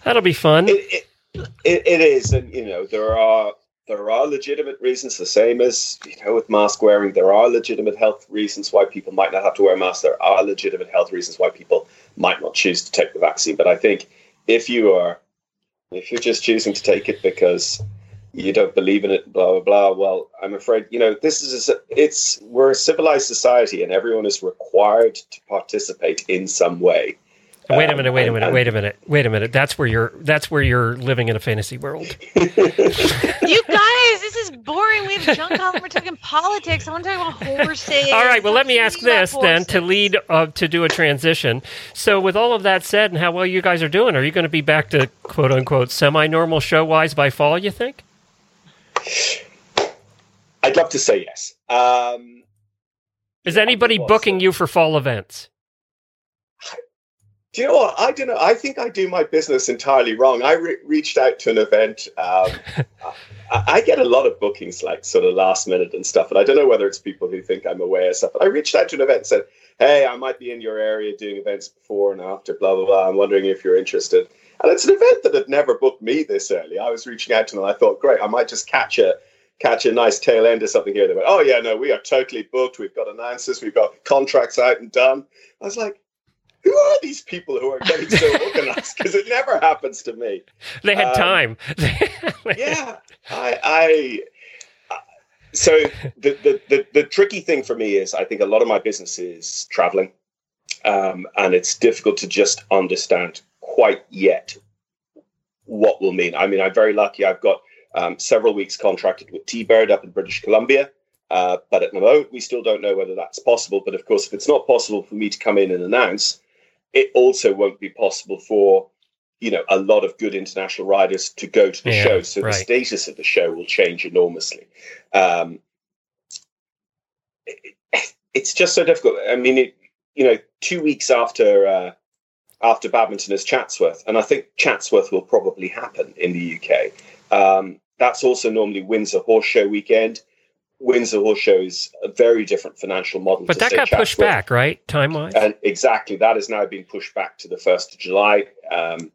That'll be fun. It, it, it, it is, and you know, there are there are legitimate reasons, the same as you know with mask wearing. There are legitimate health reasons why people might not have to wear masks. There are legitimate health reasons why people might not choose to take the vaccine. But I think if you are, if you're just choosing to take it because you don't believe in it, blah blah blah. Well, I'm afraid you know this is it's we're a civilized society, and everyone is required to participate in some way. Wait a minute, wait a minute, wait a minute, wait a minute. That's where you're that's where you're living in a fantasy world. you guys, this is boring. We have John Kyle on, we're talking politics. I want to talk about horses. All right, well let me ask this then to lead uh, to do a transition. So with all of that said and how well you guys are doing, are you going to be back to quote unquote semi normal show wise by fall, you think? I'd love to say yes. Um, is anybody booking you for fall events? Do you know what? I don't know. I think I do my business entirely wrong. I re- reached out to an event. Um, *laughs* I, I, get a lot of bookings, like sort of last minute and stuff. And I don't know whether it's people who think I'm away or stuff. But I reached out to an event and said, "Hey, I might be in your area doing events before and after. Blah blah blah. I'm wondering if you're interested." And it's an event that had never booked me this early. I was reaching out to them. and I thought, great, I might just catch a catch a nice tail end or something here. They went, "Oh yeah, no, we are totally booked. We've got announcers. We've got contracts out and done." I was like who are these people who are getting so *laughs* organized? Because it never happens to me. They had um, time. *laughs* yeah, I, I uh, so the, the, the the tricky thing for me is I think a lot of my business is traveling, um, and it's difficult to just understand quite yet what will mean. I mean, I'm very lucky. I've got um, several weeks contracted with T-Bird up in British Columbia. Uh, but at the moment, we still don't know whether that's possible. But of course, if it's not possible for me to come in and announce, it also won't be possible for you know a lot of good international riders to go to the yeah, show. So right. the status of the show will change enormously. Um, it, it's just so difficult. I mean it, you know two weeks after uh, after badminton is chatsworth and i think chatsworth will probably happen in the uk um, that's also normally windsor horse show weekend Windsor Horse Show is a very different financial model. But that got pushed back, right? Time wise? And exactly. That has now been pushed back to the 1st of July. Um,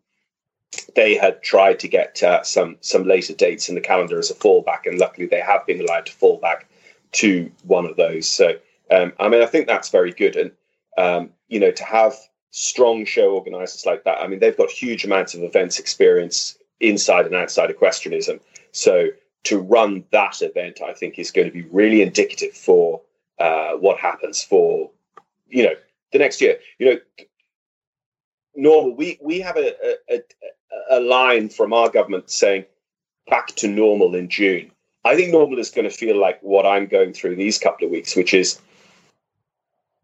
they had tried to get uh, some some later dates in the calendar as a fallback, and luckily they have been allowed to fall back to one of those. So, um, I mean, I think that's very good. And, um, you know, to have strong show organizers like that, I mean, they've got huge amounts of events experience inside and outside equestrianism. So, to run that event, I think, is going to be really indicative for uh, what happens for you know the next year. You know, normal. We we have a, a, a line from our government saying back to normal in June. I think normal is going to feel like what I'm going through these couple of weeks, which is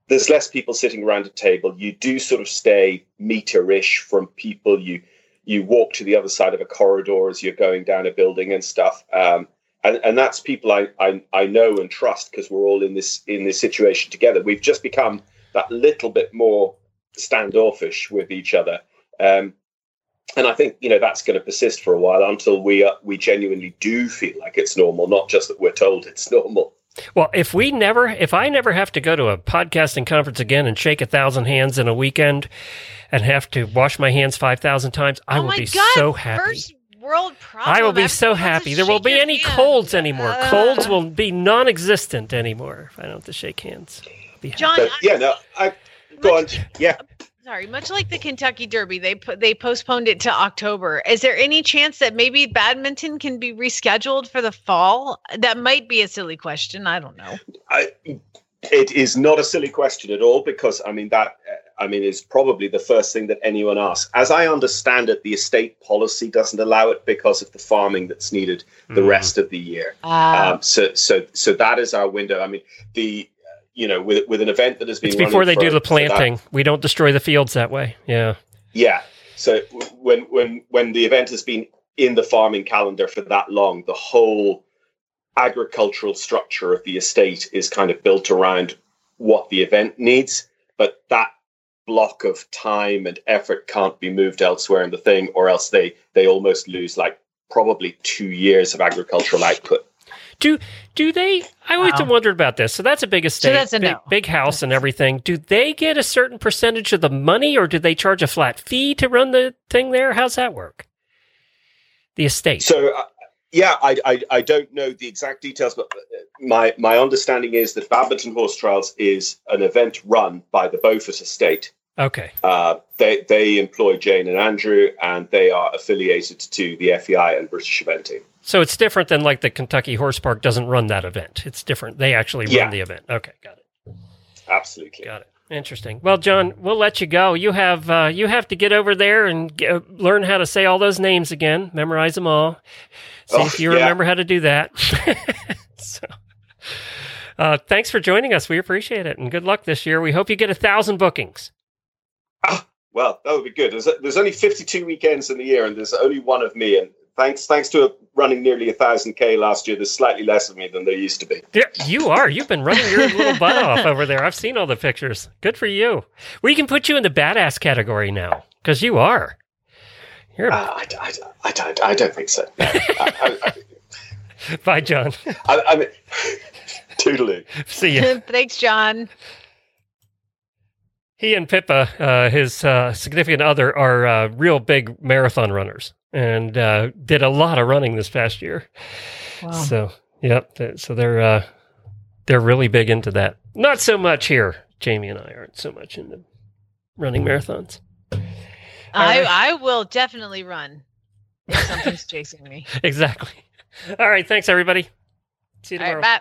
there's less people sitting around a table. You do sort of stay meter-ish from people. You you walk to the other side of a corridor as you're going down a building and stuff. Um, and, and that's people I, I, I know and trust because we're all in this in this situation together. We've just become that little bit more standoffish with each other. Um, and I think you know that's going to persist for a while until we uh, we genuinely do feel like it's normal, not just that we're told it's *laughs* normal. Well, if we never, if I never have to go to a podcasting conference again and shake a thousand hands in a weekend and have to wash my hands 5,000 times, I oh will be God, so happy. First world problem. I will be so happy. There won't be any hand. colds anymore. Uh, colds will be non existent anymore if I don't have to shake hands. Be happy. John, But yeah, no, I go on. Yeah, Sorry, much like the Kentucky Derby, they put they postponed it to October. Is there any chance that maybe badminton can be rescheduled for the fall? That might be a silly question. I don't know. I, it is not a silly question at all because I mean that uh, I mean is probably the first thing that anyone asks. As I understand it, the estate policy doesn't allow it because of the farming that's needed the Mm. rest of the year. Uh, Um, so so so that is our window. I mean the you know with with an event that has been It's before they do the that- planting. We don't destroy the fields that way. Yeah. Yeah. So when when when the event has been in the farming calendar for that long, the whole agricultural structure of the estate is kind of built around what the event needs, but that block of time and effort can't be moved elsewhere in the thing or else they they almost lose like probably 2 years of agricultural output. Do do they? I always Wow. wondered about this. So that's a big estate, that's a big, no. big house, and everything. Do they get a certain percentage of the money, or do they charge a flat fee to run the thing there? How's that work? The estate. So, uh, yeah, I, I I don't know the exact details, but uh, my my understanding is that Badminton Horse Trials is an event run by the Beaufort Estate. okay. Uh, they they employ Jane and Andrew, and they are affiliated to the FEI and British Eventing. So it's different than like the Kentucky Horse Park doesn't run that event. It's different. They actually run the event. Okay, got it. Absolutely. Got it. Interesting. Well, John, we'll let you go. You have uh, you have to get over there and g- uh, learn how to say all those names again. Memorize them all. See Oh, if you yeah. remember how to do that. *laughs* so, uh, thanks for joining us. We appreciate it, and good luck this year. We hope you get a thousand bookings. Well, that would be good. There's, there's only 52 weekends in the year, and there's only one of me. And thanks thanks to running nearly a thousand k last year, there's slightly less of me than there used to be. Yeah, you are. You've been running your little *laughs* butt off over there. I've seen all the pictures. Good for you. We can put you in the badass category now because you are. You're Uh, I, I, I, don't, I don't think so. No. I, I, *laughs* bye, John. I, I mean, *laughs* toodaloo. See you. Thanks, John. He and Pippa, uh, his uh, significant other, are uh, real big marathon runners and uh, did a lot of running this past year. So, yep. So they're uh, they're really big into that. Not so much here. Jamie and I aren't so much into running marathons. I right. I will definitely run if something's chasing me. *laughs* Exactly. All right. Thanks, everybody. See you tomorrow.